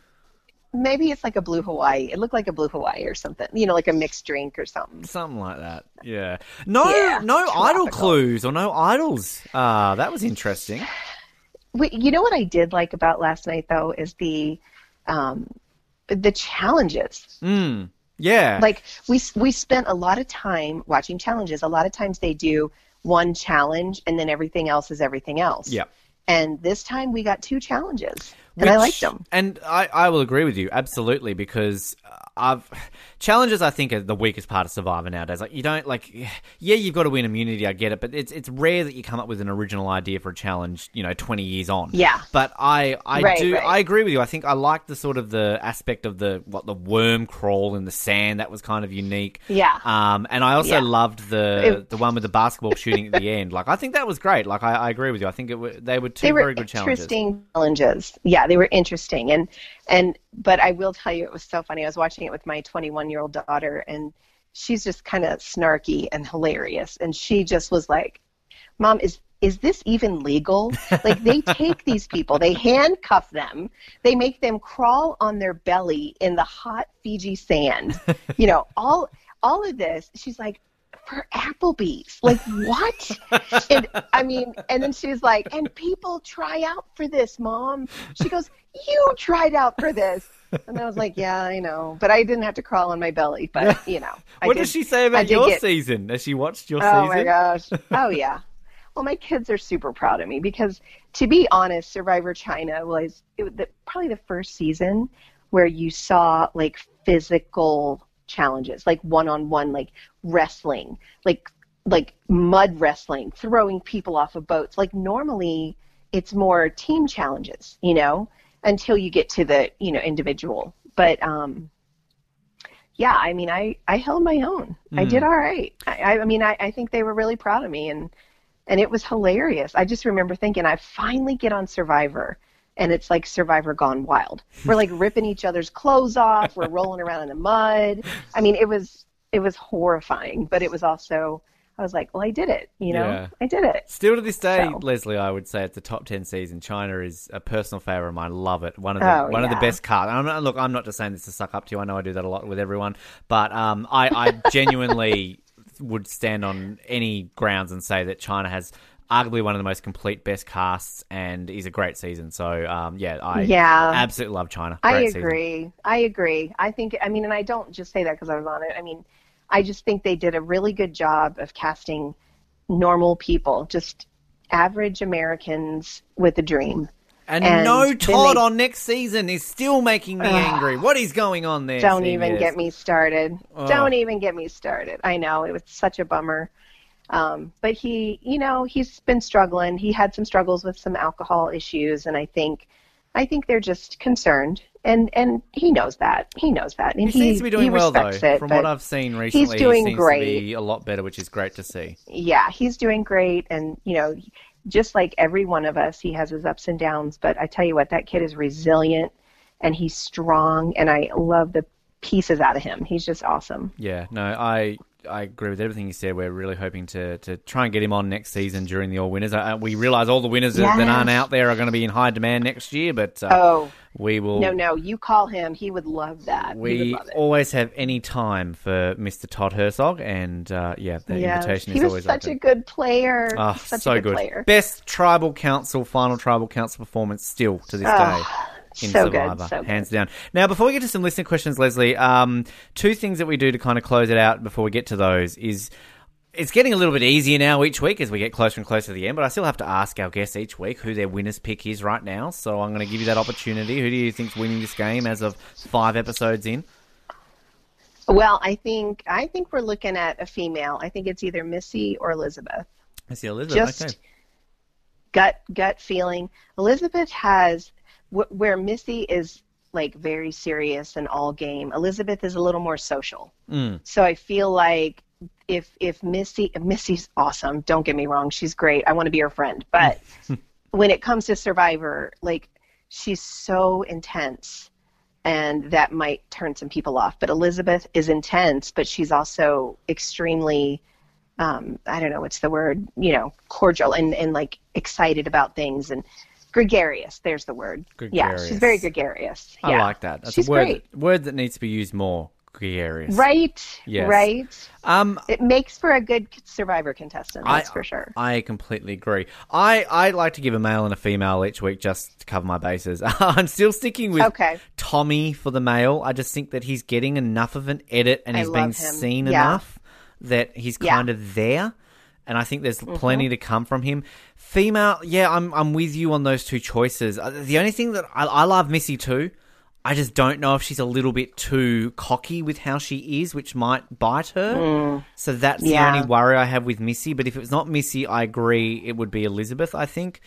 Maybe it's like a blue Hawaii. It looked like a blue Hawaii or something. You know, like a mixed drink or something. Something like that. Yeah. No, Yeah, no idol clues or no idols. Ah, that was interesting. Wait, you know what I did like about last night though is the um, the challenges. Mm. Yeah. Like we we spent a lot of time watching challenges. A lot of times they do one challenge and then everything else is everything else. Yep. And this time we got two challenges, and I Which- liked them. And I, I will agree with you absolutely because I've challenges. I think are the weakest part of Survivor nowadays. Like you don't like, yeah, you've got to win immunity. I get it, but it's it's rare that you come up with an original idea for a challenge. You know, twenty years on. Yeah. But I I Right, do right. I agree with you. I think I like the sort of the aspect of the what the worm crawl in the sand. That was kind of unique. Yeah. Um, and I also Yeah. loved the It- the one with the basketball shooting at the end. Like I think that was great. Like I, I agree with you. I think it were, they were two they were very good challenges. interesting challenges. Yeah, they were interesting, and and but I will tell you, it was so funny. I was watching it with my 21 year old daughter, and she's just kind of snarky and hilarious, and she just was like, "Mom, is." Is this even legal? (laughs) Like they take these people, they handcuff them, they make them crawl on their belly in the hot Fiji sand. (laughs) You know, all all of this. She's like, for Applebee's. Like what? (laughs) and I mean, and then she's like, and people try out for this, mom. She goes, you tried out for this. And I was like, yeah, I know, but I didn't have to crawl on my belly. But you know, What did- does she say about your get- season? Has she watched your Oh season? my gosh. (laughs) Oh yeah. Well, my kids are super proud of me because, to be honest, Survivor China was it, was the, probably the first season where you saw like physical challenges, like one-on-one, like wrestling, like like mud wrestling, throwing people off of boats. Like normally, it's more team challenges, you know, until you get to the you know individual. But um, yeah, I mean, I I held my own. I did all right. I I mean, I I think they were really proud of me and and it was hilarious. I just remember thinking, I finally get on Survivor, and it's like Survivor gone wild. We're like ripping each other's clothes off. We're rolling around in the mud. I mean, it was it was horrifying, but it was also I was like, well, I did it. You know, Yeah. I did it. Still to this day, So- Leslie, I would say it's a top ten season. China is a personal favorite of mine. Love it. One of the Oh, one of the best cards. I'm not, look, I'm not just saying this to suck up to you. I know I do that a lot with everyone, but um, I, I genuinely would stand on any grounds and say that China has arguably one of the most complete best casts and is a great season. So um, yeah, I Yeah. absolutely love China. I Great season. agree. I agree. I think. I mean, and I don't just say that because I was on it. I mean, I just think they did a really good job of casting normal people, just average Americans with a dream. And, And no Todd they- on next season is still making me angry. What is going on there? Don't even get me started. Don't even get me started. I know it was such a bummer. Um, but he, you know, he's been struggling. He had some struggles with some alcohol issues, and I think, I think they're just concerned, and and he knows that. He knows that, and He seems to be doing he well though. it, From what I've seen recently, doing he seems great. to be a lot better, which is great to see. yeah, he's doing great, and you know, just like every one of us, he has his ups and downs. But I tell you what, that kid is resilient, and he's strong, and I love the pieces out of him. He's just awesome. Yeah, no, I I agree with everything you said. We're really hoping to to try and get him on next season during the All Winners. Uh, we realise all the winners that- that aren't out there are going to be in high demand next year, but uh, Oh we will. no, no, you call him. He would love that. We love always have any time for Mr. Todd Herzog, and uh, yeah, the Yes. invitation he is was always such open. a good player. Ah, such so a good, good. player. Best tribal council, final tribal council performance still to this Ah, day. In so Survivor, good, so good. hands down. Now, before we get to some listener questions, Leslie, um, two things that we do to kind of close it out before we get to those is it's getting a little bit easier now each week as we get closer and closer to the end, but I still have to ask our guests each week who their winner's pick is right now. So I'm going to give you that opportunity. Who do you think's winning this game as of five episodes in? Well, I think I think we're looking at a female. I think it's either Missy or Elizabeth. See Elizabeth. Just okay. gut gut feeling. Elizabeth has wh- where Missy is like very serious and all game. Elizabeth is a little more social. Mm. So I feel like if if Missy if Missy's awesome, don't get me wrong, she's great. I want to be her friend. But (laughs) when it comes to Survivor, like she's so intense and that might turn some people off. But Elizabeth is intense, but she's also extremely um, I don't know what's the word, you know, cordial and, and like excited about things and gregarious. There's the word. Yeah, she's very gregarious. I yeah. like that. That's she's a word, great. word that needs to be used more. Gregarious. Right. Yes. Right. Um, It makes for a good survivor contestant, that's I, for sure. I completely agree. I, I like to give a male and a female each week just to cover my bases. (laughs) I'm still sticking with Okay. Tommy for the male. I just think that he's getting enough of an edit and I he's being him. seen Yeah. enough that he's Yeah. kind of there. And I think there's Mm-hmm. plenty to come from him. Female, yeah, I'm I'm with you on those two choices. Uh, The only thing that I, I love Missy too. I just don't know if she's a little bit too cocky with how she is, which might bite her. So that's Yeah. the only worry I have with Missy. But if it's not Missy, I agree it would be Elizabeth. I think.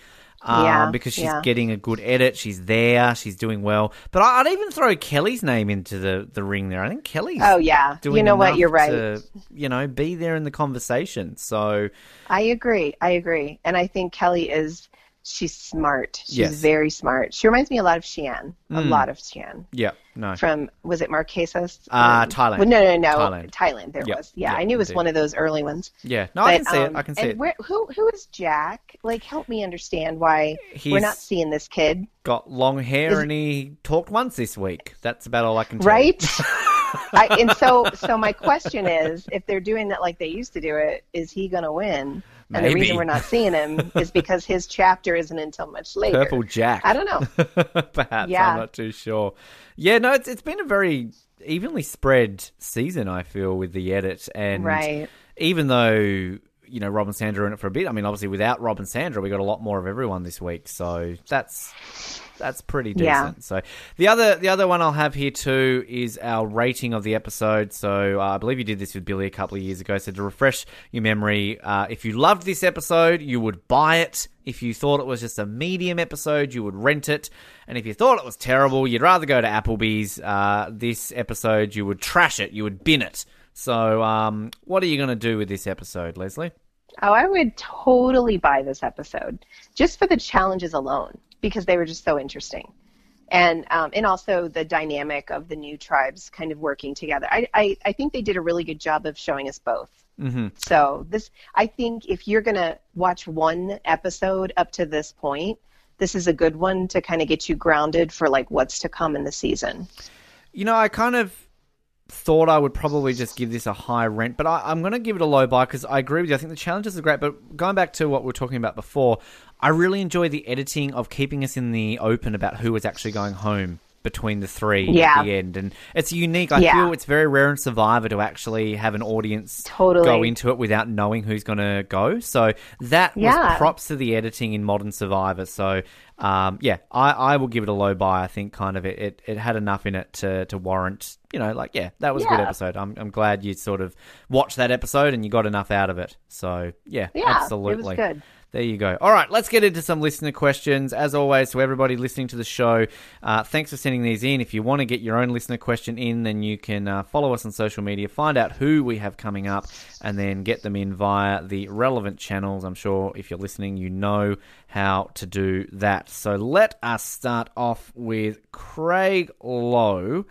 Um, Yeah, because she's yeah. getting a good edit, she's there, she's doing well. But I- I'd even throw Kelly's name into the, the ring there. I think Kelly's Oh yeah. doing You know what? You're right. To, you know, be there in the conversation. So I agree. I agree. And I think Kelly is she's smart. She's Yes. very smart. She reminds me a lot of Shii Ann. A Mm. lot of Shii Ann. yeah, no, From was it Marquesas? Uh, Um, Thailand. well, no, no, no. Thailand. Thailand. there Yep. was. Yeah, Yep, I knew it was indeed. one of those early ones. yeah, no, I can see it. um, I can see and it. Where, who who is Jack? Like, help me understand why we're not seeing this kid, Got long hair Is- and he talked once this week. That's about all I can tell. right? (laughs) I, and so, so my question is, if they're doing that like they used to do it, is he going to win? And the reason we're not seeing him (laughs) is because his chapter isn't until much later. Purple Jack. I don't know. (laughs) Perhaps Yeah. I'm not too sure. Yeah, no, it's it's been a very evenly spread season. I feel with the edit and Right. even though you know Rob and Sandra in it for a bit. I mean, obviously without Rob and Sandra, we got a lot more of everyone this week, so that's that's pretty decent. Yeah. So the other the other one I'll have here too is our rating of the episode. So uh, I believe you did this with Billy a couple of years ago. So to refresh your memory, uh, if you loved this episode, you would buy it. If you thought it was just a medium episode, you would rent it. And if you thought it was terrible, you'd rather go to Applebee's. Uh, this episode, you would trash it. You would bin it. So, um, what are you going to do with this episode, Leslie? Oh, I would totally buy this episode just for the challenges alone because they were just so interesting. And um, and also the dynamic of the new tribes kind of working together. I, I, I think they did a really good job of showing us both. Mm-hmm. So this, I think, if you're gonna watch one episode up to this point, this is a good one to kind of get you grounded for like what's to come in the season. You know, I kind of thought I would probably just give this a high rent, but I, I'm going to give it a low buy because I agree with you. I think the challenges are great, but going back to what we were talking about before, I really enjoy the editing of keeping us in the open about who was actually going home between the three Yeah. at the end, and it's unique. I Yeah. feel it's very rare in Survivor to actually have an audience Totally. go into it without knowing who's going to go. So that was props to the editing in Modern Survivor. So um, yeah, I, I will give it a low buy. I think kind of it, it, it had enough in it to, to warrant, you know, like yeah, that was a good episode. I'm I'm glad you sort of watched that episode and you got enough out of it. So yeah, Yeah, absolutely. it was good. There you go. All right, let's get into some listener questions. As always, to everybody listening to the show, uh, thanks for sending these in. If you want to get your own listener question in, then you can uh, follow us on social media, find out who we have coming up, and then get them in via the relevant channels. I'm sure if you're listening, you know how to do that. So let us start off with Craig Lowe.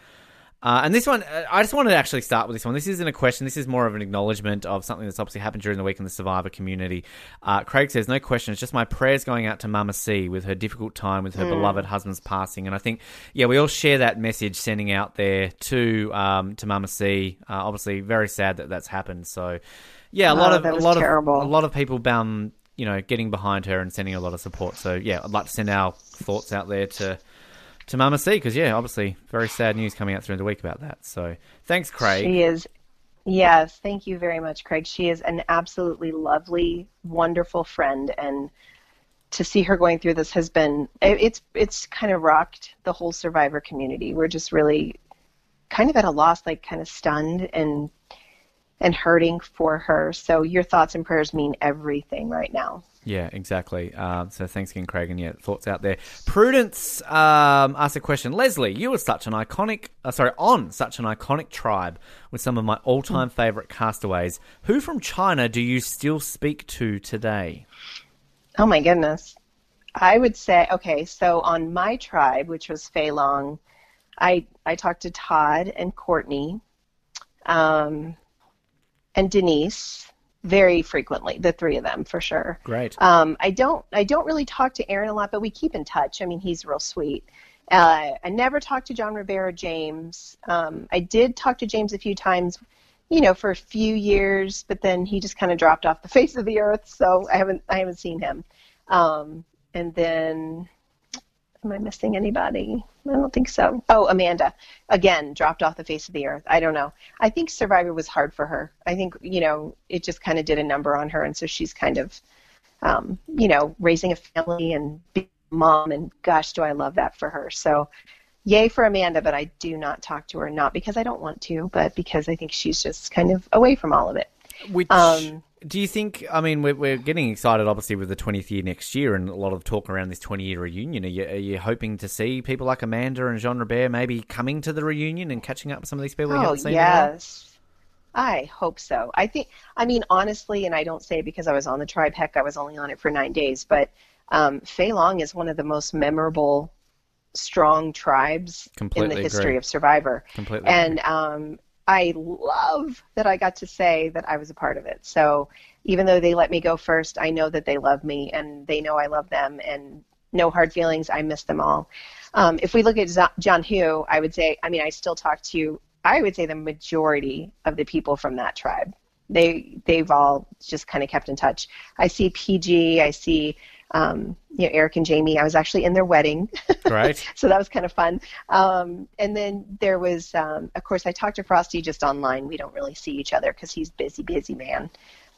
Uh, and this one, uh, I just wanted to actually start with this one. This isn't a question. This is more of an acknowledgement of something that's obviously happened during the week in the Survivor community. Uh, Craig says, "No question. It's just my prayers going out to Mama C with her difficult time with her beloved husband's passing." And I think, yeah, we all share that message, sending out there to um, to Mama C. Uh, obviously, very sad that that's happened. So, yeah, a lot Oh, of a lot terrible. of a lot of people, um, you know, getting behind her and sending a lot of support. So, yeah, I'd like to send our thoughts out there to to Mama C because yeah, obviously very sad news coming out through the week about that. So thanks, Craig. She is, yes, thank you very much, Craig. She is an absolutely lovely, wonderful friend, and to see her going through this has been it- it's it's kind of rocked the whole Survivor community. We're just really kind of at a loss, like kind of stunned and and hurting for her. So your thoughts and prayers mean everything right now. Yeah, exactly. Um, so thanks again, Craig, and yeah, thoughts out there. Prudence um, asked a question. Leslie, you were such an iconic, uh, sorry, on such an iconic tribe with some of my all-time favorite castaways. Who from China do you still speak to today? Oh my goodness. I would say okay, so on my tribe, which was Fei Long, I I talked to Todd and Courtney, um, and Denise very frequently, the three of them for sure. Great. Um, I don't I don't really talk to Aaron a lot, but we keep in touch. I mean, he's real sweet. Uh, I never talked to John Rivera James. Um, I did talk to James a few times, you know, for a few years, but then he just kind of dropped off the (laughs) face of the earth. So I haven't I haven't seen him. Um, and then, am I missing anybody? I don't think so. Oh, Amanda, again, dropped off the face of the earth. I don't know. I think Survivor was hard for her. I think you know it just kind of did a number on her, and so she's kind of, um, you know, raising a family and being a mom, and gosh, do I love that for her. So, yay for Amanda, but I do not talk to her, not because I don't want to, but because I think she's just kind of away from all of it. Which Um, do you think? I mean, we're, we're getting excited, obviously, with the 20th year next year, and a lot of talk around this 20 year reunion. Are you, are you hoping to see people like Amanda and Jean Robert maybe coming to the reunion and catching up with some of these people Oh haven't seen? in a yes, I hope so. I think. I mean, honestly, and I don't say because I was on the tribe. Heck, I was only on it for nine days. But um, Fei Long is one of the most memorable, strong tribes Completely in the history agree. of Survivor. Completely. And um, I love that I got to say that I was a part of it. So even though they let me go first, I know that they love me and they know I love them and no hard feelings. I miss them all. Um, if we look at Zhan Hu, I would say, I mean, I still talk to, I would say the majority of the people from that tribe. They, they've all just kind of kept in touch. I see Peih-Gee, I see, um, you know, Eric and Jamie. I was actually in their wedding. (laughs) Great. so that was kind of fun. Um, and then there was, um, of course, I talked to Frosti just online. We don't really see each other because he's busy, busy man.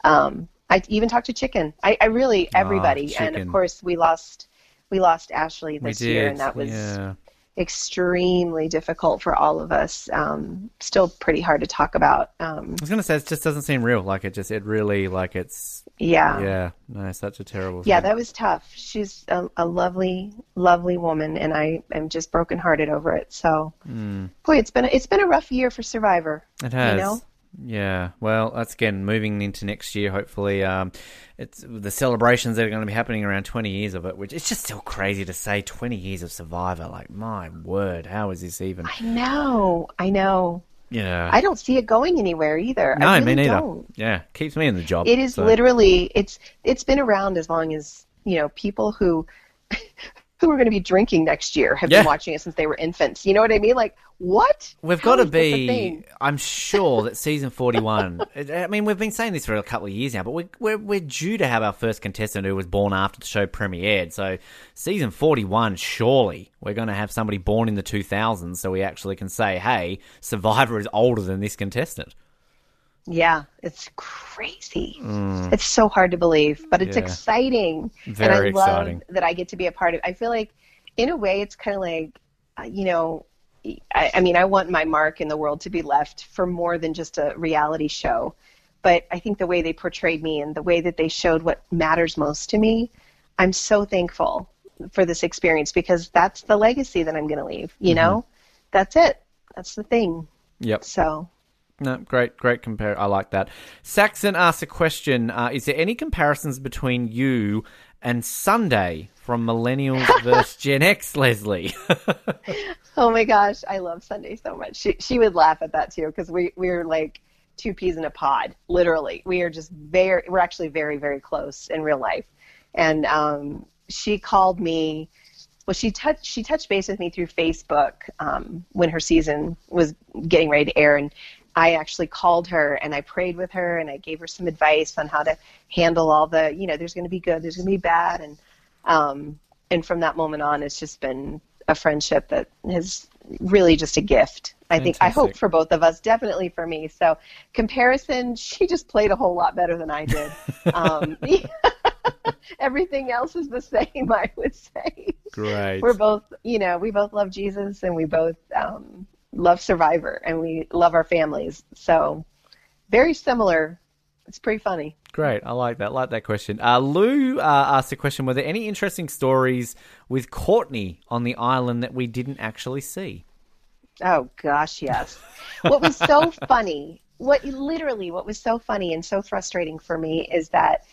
Um, I even talked to Chicken. I, I really everybody, and of course we lost we lost Ashley this year, and that was yeah. Extremely difficult for all of us. Um, still pretty hard to talk about. Um, I was gonna say it just doesn't seem real. Like it just it really like it's yeah. yeah no such a terrible. Yeah, thing. that was tough. She's a, a lovely, lovely woman, and I am just brokenhearted over it. So, boy, it's been a, it's been a rough year for Survivor. It has. You know? Yeah. Well, that's again moving into next year. Hopefully, um, it's the celebrations that are going to be happening around 20 years of it, which it's just still crazy to say 20 years of Survivor. Like, my word, how is this even? I know, I know. Yeah. I don't see it going anywhere either. no, I me neither. Don't. Yeah, keeps me in the job. It is so- literally it's it's been around as long as you know people who (laughs) who are going to be drinking next year have Yeah. been watching it since they were infants. You know what I mean? Like what? We've got to is this a be. I'm sure that season 41. (laughs) I mean, we've been saying this for a couple of years now, but we're, we're we're due to have our first contestant who was born after the show premiered. So season 41, surely we're going to have somebody born in the 2000s, so we actually can say, "Hey, Survivor is older than this contestant." Yeah, it's crazy. It's so hard to believe, but it's Mm. Yeah. exciting. Very and I love exciting. that I get to be a part of. it. I feel like, in a way, it's kind of like, uh, you know, I, I mean, I want my mark in the world to be left for more than just a reality show. But I think the way they portrayed me and the way that they showed what matters most to me, I'm so thankful for this experience because that's the legacy that I'm going to leave. Mm-hmm. You know, that's it. That's the thing. Yep. So. No, great, great compare. I like that. Saxon asks a question: uh, Is there any comparisons between you and Sunday from Millennials (laughs) versus Gen X, Leslie? (laughs) Oh my gosh, I love Sunday so much. She she would laugh at that too because we we're like two peas in a pod, literally. We are just very we're actually very very close in real life, and um, she called me. Well, she touched she touched base with me through Facebook um, when her season was getting ready to air, and I actually called her and I prayed with her and I gave her some advice on how to handle all the you know there's going to be good, there's going to be bad, and um, and from that moment on, it's just been a friendship that is really just a gift. I think I hope for both of us, definitely for me. So comparison, she just played a whole lot better than I did. (laughs) um, (laughs) everything else is the same, I would say. Great. We're both, you know, we both love Jesus and we both um, love Survivor and we love our families. So very similar. It's pretty funny. Great, I like that. Like that question. Uh, Lou uh, asked a question: Were there any interesting stories with Courtney on the island that we didn't actually see? Oh gosh, yes. what was so (laughs) funny, what literally what was so funny and so frustrating for me is that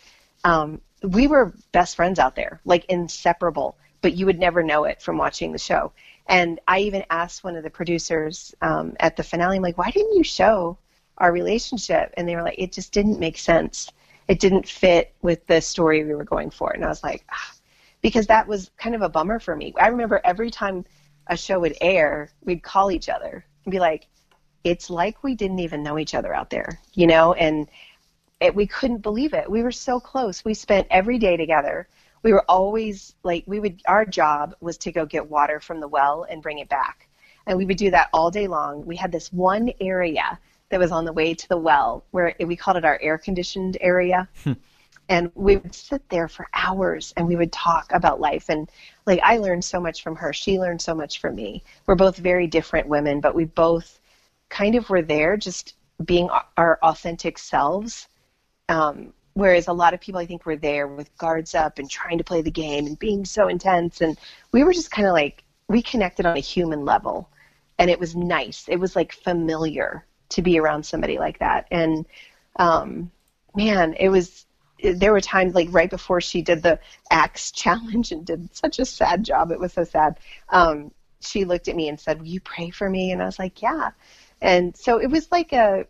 um, we were best friends out there, like inseparable, but you would never know it from watching the show. And I even asked one of the producers um, at the finale, I'm like, why didn't you show our relationship? And they were like, it just didn't make sense. It didn't fit with the story we were going for. And I was like, ah, because that was kind of a bummer for me. I remember every time a show would air, we'd call each other and be like, it's like we didn't even know each other out there, you know? And it, we couldn't believe it. We were so close. We spent every day together. We were always like, we would, our job was to go get water from the well and bring it back. And we would do that all day long. We had this one area that was on the way to the well where we called it our air conditioned area. And we would sit there for hours and we would talk about life. And like i learned so much from her. She learned so much from me. We're both very different women but we both kind of were there just being our- our authentic selves um, whereas a lot of people i think were there with guards up and trying to play the game and being so intense. And we were just kind of like we connected on a human level. And it was nice. It was like familiar to be around somebody like that. And um, man it was there were times like right before she did the axe (laughs) challenge and did such a sad job it was so sad um, she looked at me and said will you pray for me? And i was like yeah. And so it was like a, a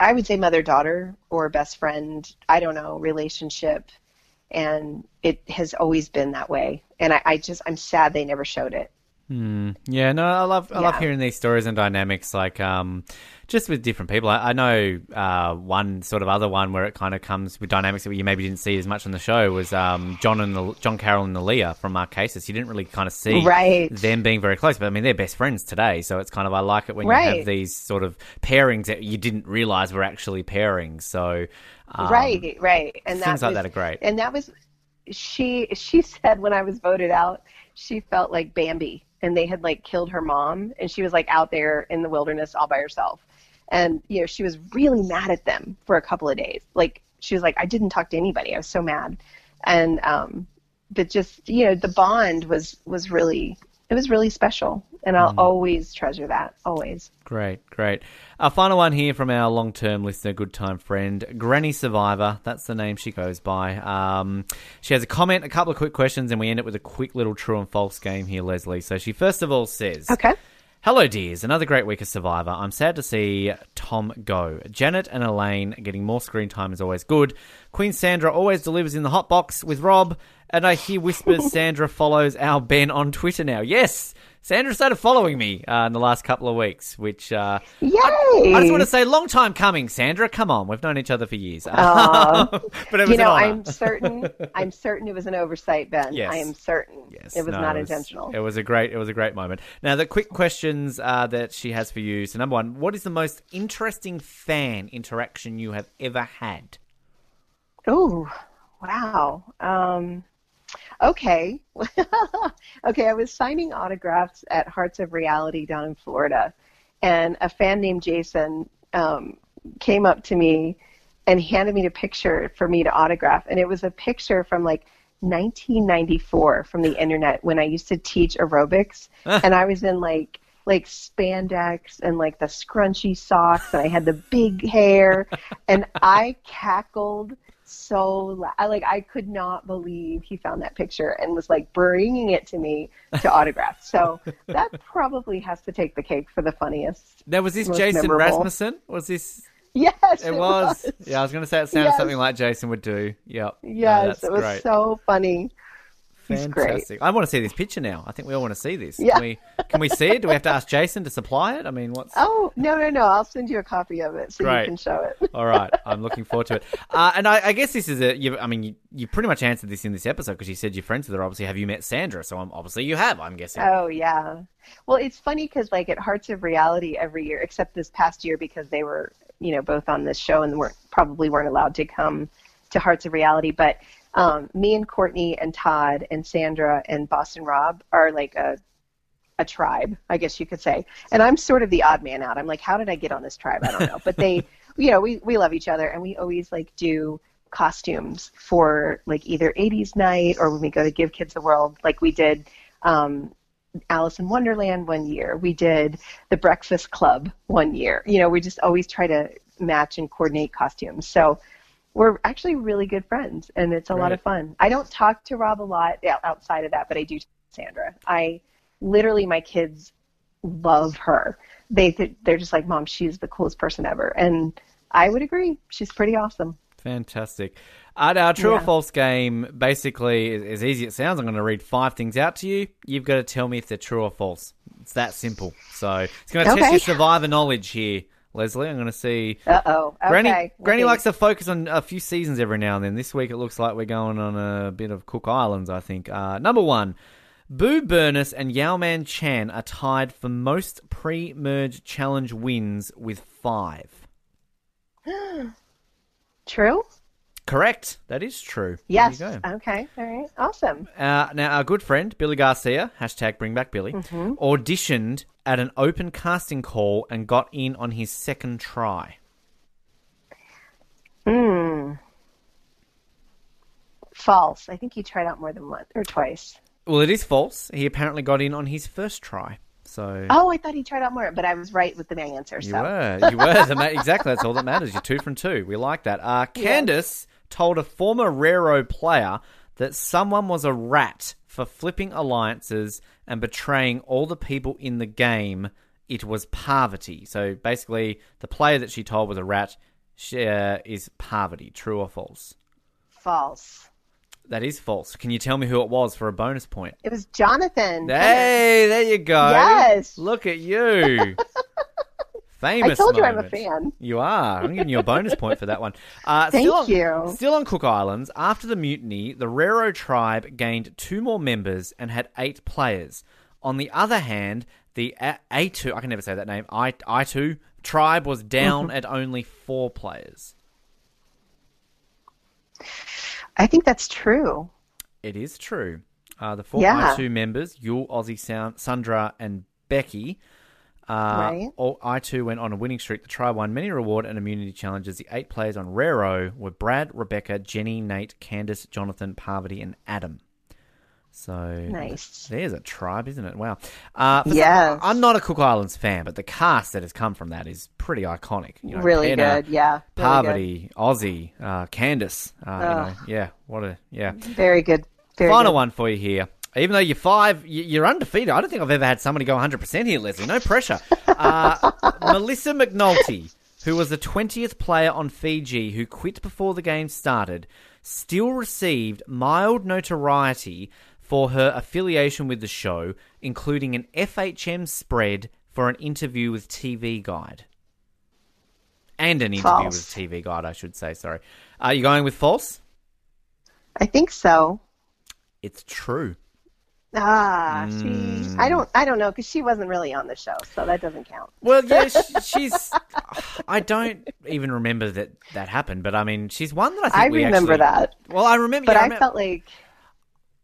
i would say mother daughter or best friend i don't know relationship and it has always been that way. And I, I just i'm sad they never showed it Yeah, no, I love I love hearing these stories and dynamics, like um, just with different people. I, I know uh, one sort of other one where it kind of comes with dynamics that you maybe didn't see as much on the show was um, John and the, John Carroll and Aaliyah from Marquesas. You didn't really kind of see Right. them being very close, but I mean they're best friends today, so it's kind of I like it when you have these sort of pairings that you didn't realize were actually pairings. So um, right, right, and things that like was, that are great. And that was she. She said when I was voted out, she felt like Bambi, and they had like killed her mom, and she was like out there in the wilderness all by herself, and you know she was really mad at them for a couple of days. Like she was like, I didn't talk to anybody. I was so mad, and um, but just you know the bond was was really it was really special, and Mm. I'll always treasure that. Always. Great, great. Our final one here from our long term listener, good time friend, Granny Survivor. That's the name she goes by. Um, she has a comment, a couple of quick questions, and we end it with a quick little true and false game here, Leslie. So she first of all says, Okay. Hello, dears. Another great week of Survivor. I'm sad to see Tom go. Janet and Elaine getting more screen time is always good. Queen Sandra always delivers in the hot box with Rob. And I hear whispers (laughs) Sandra follows our Ben on Twitter now. Yes, Sandra started following me uh, in the last couple of weeks, which uh, Yay! I just want to say, long time coming, Sandra. Come on, we've known each other for years. (laughs) but it was you know. I'm certain. I'm certain it was an oversight, Ben. Yes. I am certain. Yes, it was no, not it was- intentional. It was a great, it was a great moment. Now, the quick questions uh, that she has for you. So, number one, what is the most interesting fan interaction you have ever had? Oh, wow. Um, okay. (laughs) okay, I was signing autographs at Hearts of Reality down in Florida, and a fan named Jason um, came up to me and handed me a picture for me to autograph. And it was a picture from like 1994 from the internet when I used to teach aerobics, (laughs) and I was in like like spandex and like the scrunchy socks and I had the big hair and I cackled so la- I like I could not believe he found that picture and was like bringing it to me to autograph. So that probably has to take the cake for the funniest. Now, was this Jason memorable. Rasmussen? Was this? Yes, It was. Yeah, I was going to say it sounded Yes. something like Jason would do. Yep. No, Yes, that's it was great. so funny. Fantastic. I want to see this picture now. I think we all want to see this. Yeah. Can we, can we see it? Do we have to ask Jason to supply it? I mean, what's. Oh no no no! I'll send you a copy of it so Great. you can show it. (laughs) All right, I'm looking forward to it. Uh, and I, I guess this is a. You, I mean, you, you pretty much answered this in this episode because you said you're friends with her. Obviously, have you met Sandra? So I'm, obviously you have. I'm guessing. Oh yeah. Well, it's funny because like at Hearts of Reality every year, except this past year because they were you know both on this show and weren't probably weren't allowed to come to Hearts of Reality. But um, me and Courtney and Todd and Sandra and Boston Rob are like a a tribe, I guess you could say. And I'm sort of the odd man out. I'm like, how did I get on this tribe? I don't know. But they, (laughs) you know, we we love each other and we always like do costumes for like either 80s night or when we go to Give Kids the World, like we did um, Alice in Wonderland one year. We did the Breakfast Club one year. You know, we just always try to match and coordinate costumes. So we're actually really good friends, and it's a lot of fun. I don't talk to Rob a lot outside of that, but I do to Sandra. I literally, my kids love her. They th- they're just like, Mom, she's the coolest person ever, and I would agree. She's pretty awesome. Fantastic. Our true or false game basically is as easy as it sounds. I'm going to read five things out to you. You've got to tell me if they're true or false. It's that simple. So it's going to test your survivor knowledge here, Leslie. I'm going to see. Uh oh. Okay. Granny, Granny Okay. likes to focus on a few seasons every now and then. This week it looks like we're going on a bit of Cook Islands, I think. Uh, number one, Boo Bernis and Yau-Man Chan are tied for most pre-merge challenge wins with five. (gasps) True. Correct. That is true. Yes. There. Okay. All right. Awesome. Uh, now, our good friend Billy Garcia, hashtag Bring Back Billy, Mm-hmm. auditioned at an open casting call and got in on his second try. Hmm. False. I think he tried out more than once or twice. Well, it is false. He apparently got in on his first try. So Oh, I thought he tried out more, but I was right with the main answer. you So were, you were the ma- (laughs) exactly. That's all that matters. You're two from two. We like that. Uh, (laughs) Candice told a former Raro player that someone was a rat for flipping alliances and betraying all the people in the game. It was Parvati. So basically, the player that she told was a rat she, uh, is Parvati. True or false? false. That is false. Can you tell me who it was for a bonus point? It was Jonathan. Hey, there you go. Yes. Look at you. (laughs) Famous. I told you I'm a fan. You are. I'm giving you a bonus point for that one. (laughs) Uh, Thank still on, you. Still on Cook Islands, after the mutiny, the Raro tribe gained two more members and had eight players. On the other hand, the A- Aitu, I can never say that name, I, Aitu tribe was down (laughs) at only four players. I think that's true. It is true. Uh, the four Yeah. Aitu members, Yul, Ozzy, Sound, Sundra, and Becky, uh, Right. I too went on a winning streak. The tribe won many reward and immunity challenges. The eight players on Raro were Brad, Rebecca, Jenny, Nate, Candice, Jonathan, Parvati, and Adam. So Nice. there's a tribe, isn't it? Wow. Uh, Yes. I'm not a Cook Islands fan, but the cast that has come from that is pretty iconic. You know, really Penner, good. Yeah. Really good. Ozzy, uh, Candice. Uh, you know, yeah, what a yeah. Very good. Very Final good. one for you here. Even though you're five, you're undefeated. I don't think I've ever had somebody go 100% here, Leslie. No pressure. Uh, (laughs) Melissa McNulty, who was the 20th player on Fiji who quit before the game started, still received mild notoriety for her affiliation with the show, including an FHM spread for an interview with TV Guide. And an interview False. with TV Guide, I should say. Sorry. Are you going with false? I think so. It's true. Ah, she. I don't. I don't know because she wasn't really on the show, so that doesn't count. Well, yeah, (laughs) sh- she's. I don't even remember that that happened, but I mean, she's one that I think I remember actually- that, Well, I remember. but yeah, I, remember- felt like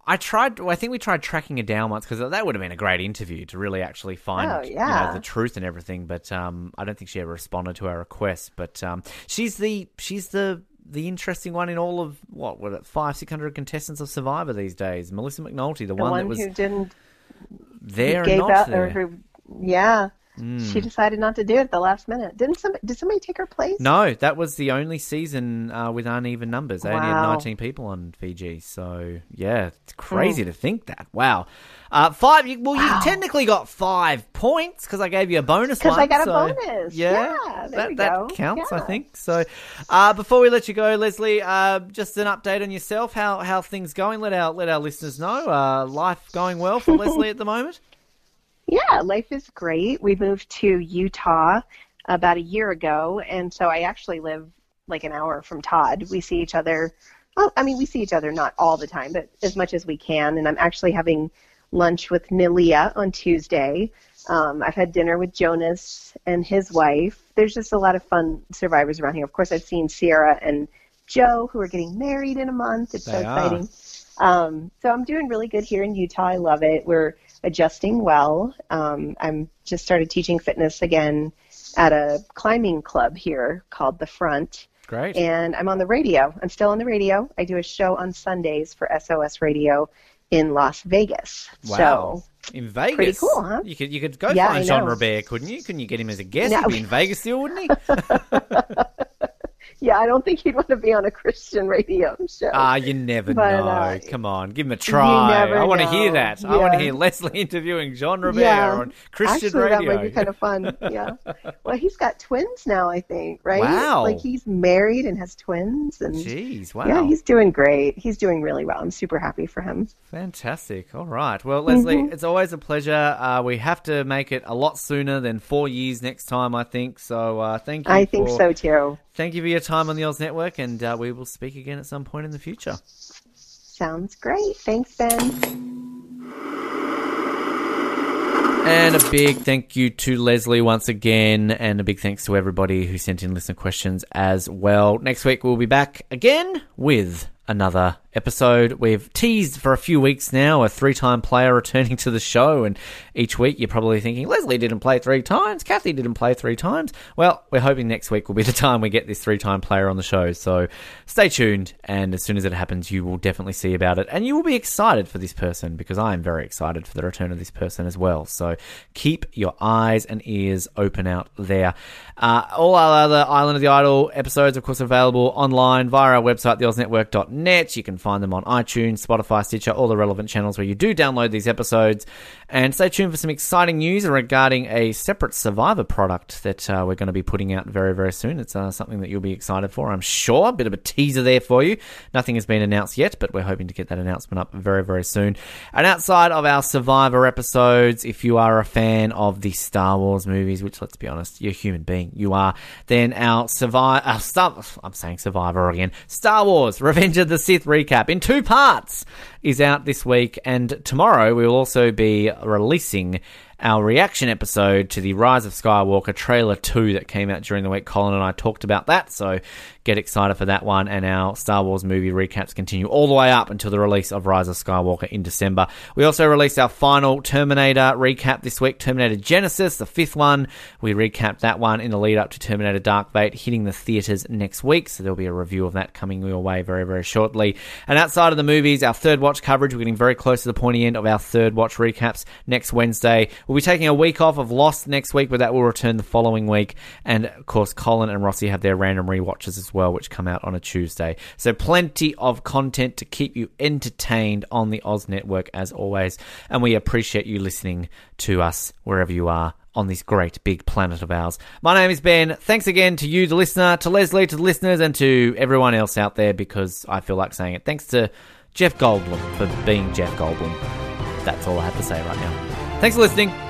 I tried. well, I think we tried tracking her down once because that would have been a great interview to really actually find Oh, you know, the truth and everything. But um, I don't think she ever responded to our request. But um, she's the she's the the interesting one in all of what were it five six hundred contestants of Survivor these days. Melissa McNulty, the, the one, one, that was who didn't there and gave not out, there. who, yeah, Hmm. she decided not to do it at the last minute. Didn't somebody? Did somebody take her place? No, that was the only season uh, with uneven numbers. They only had 19 people on Fiji. So, yeah, it's crazy to think that. Wow. Uh, five, you, well, you technically got five points because I gave you a bonus 'Cause one. I got a bonus. Yeah, Yeah, there that, we that counts, I think. So, uh, before we let you go, Leslie, uh, just an update on yourself, how, how things going. Let our, let our listeners know. Uh, life going well for (laughs) Leslie at the moment? Yeah, life is great. We moved to Utah about a year ago, and so I actually live like an hour from Todd. We see each other. Well, I mean, we see each other not all the time, but as much as we can. And I'm actually having lunch with Neleh on Tuesday. Um, I've had dinner with Jonas and his wife. There's just a lot of fun survivors around here. Of course, I've seen Sierra and Joe, who are getting married in a month. It's so They are. exciting. Um, so I'm doing really good here in Utah. I love it. We're adjusting well. Um, I'm just started teaching fitness again at a climbing club here called The Front, Great. and I'm on the radio. I'm still on the radio. I do a show on Sundays for SOS Radio in Las Vegas. Wow. So in Vegas. pretty cool, huh? You could you could go Yeah, find Jean. Robert, couldn't you? Couldn't you get him as a guest? No. He'd be in Vegas still, wouldn't he? (laughs) (laughs) yeah, I don't think you'd want to be on a Christian radio show. Ah, you never But, know. uh, Come on, give him a try. I want to hear know. that. I want to hear Leslie interviewing John Robert Yeah. on Christian Actually, radio. that might be kind of fun. Yeah. (laughs) well, he's got twins now, I think, right? Wow. Like he's married and has twins, and Jeez, wow. yeah, he's doing great. He's doing really well. I'm super happy for him. Fantastic. All right. Well, Leslie, Mm-hmm. it's always a pleasure. Uh, we have to make it a lot sooner than four years next time, I think. So uh, thank you. I think so too. Thank you for your time on the Oz Network, and uh, we will speak again at some point in the future. Sounds great. Thanks, Ben. And a big thank you to Leslie once again, and a big thanks to everybody who sent in listener questions as well. Next week we'll be back again with another episode. We've teased for a few weeks now a three time player (laughs) returning to the show, and each week you're probably thinking, Leslie didn't play three times, Kathy didn't play three times. Well, we're hoping next week will be (laughs) the time we get this three time player on the show, so stay tuned, and as soon as it happens, you will definitely see about it, and you will be excited for this person because I am very excited for the return of this person as well. So keep your eyes and ears open out there. Uh, all our other Island of the Idol episodes, of course, available online via our website, theoznetwork.net. You can find them on iTunes, Spotify, Stitcher, all the relevant channels where you do download these episodes. And stay tuned for some exciting news regarding a separate Survivor product that uh, we're going to be putting out very, very soon. It's uh, something that you'll be excited for, I'm sure. A bit of a teaser there for you. Nothing has been announced yet, but we're hoping to get that announcement up very, very soon. And outside of our Survivor episodes, if you are a fan of the Star Wars movies, which let's be honest, you're a human being, you are, then our Survivor, uh, Star, I'm saying Survivor again, Star Wars Revenge of the Sith recap in two parts is out this week, and tomorrow we will also be releasing our reaction episode to the Rise of Skywalker trailer 2 that came out during the week. Colin and I talked about that, so get excited for that one. And our Star Wars movie recaps continue all the way up until the release of Rise of Skywalker in December. We also released our final Terminator recap this week Terminator Genisys, the fifth one. We recapped that one in the lead up to Terminator Dark Fate hitting the theatres next week, so there'll be a review of that coming your way very, very shortly. And outside of the movies, our third watch coverage, we're getting very close to the pointy end of our third watch recaps next Wednesday. We'll be taking a week off of Lost next week, but that will return the following week. And of course, Colin and Rossi have their random rewatches well, which come out on a Tuesday. So plenty of content to keep you entertained on the Oz Network as always. And we appreciate you listening to us wherever you are on this great big planet of ours. My name is Ben. Thanks again to you, the listener, to Leslie, to the listeners, and to everyone else out there because I feel like saying it. Thanks to Jeff Goldblum for being Jeff Goldblum. That's all I have to say right now. Thanks for listening.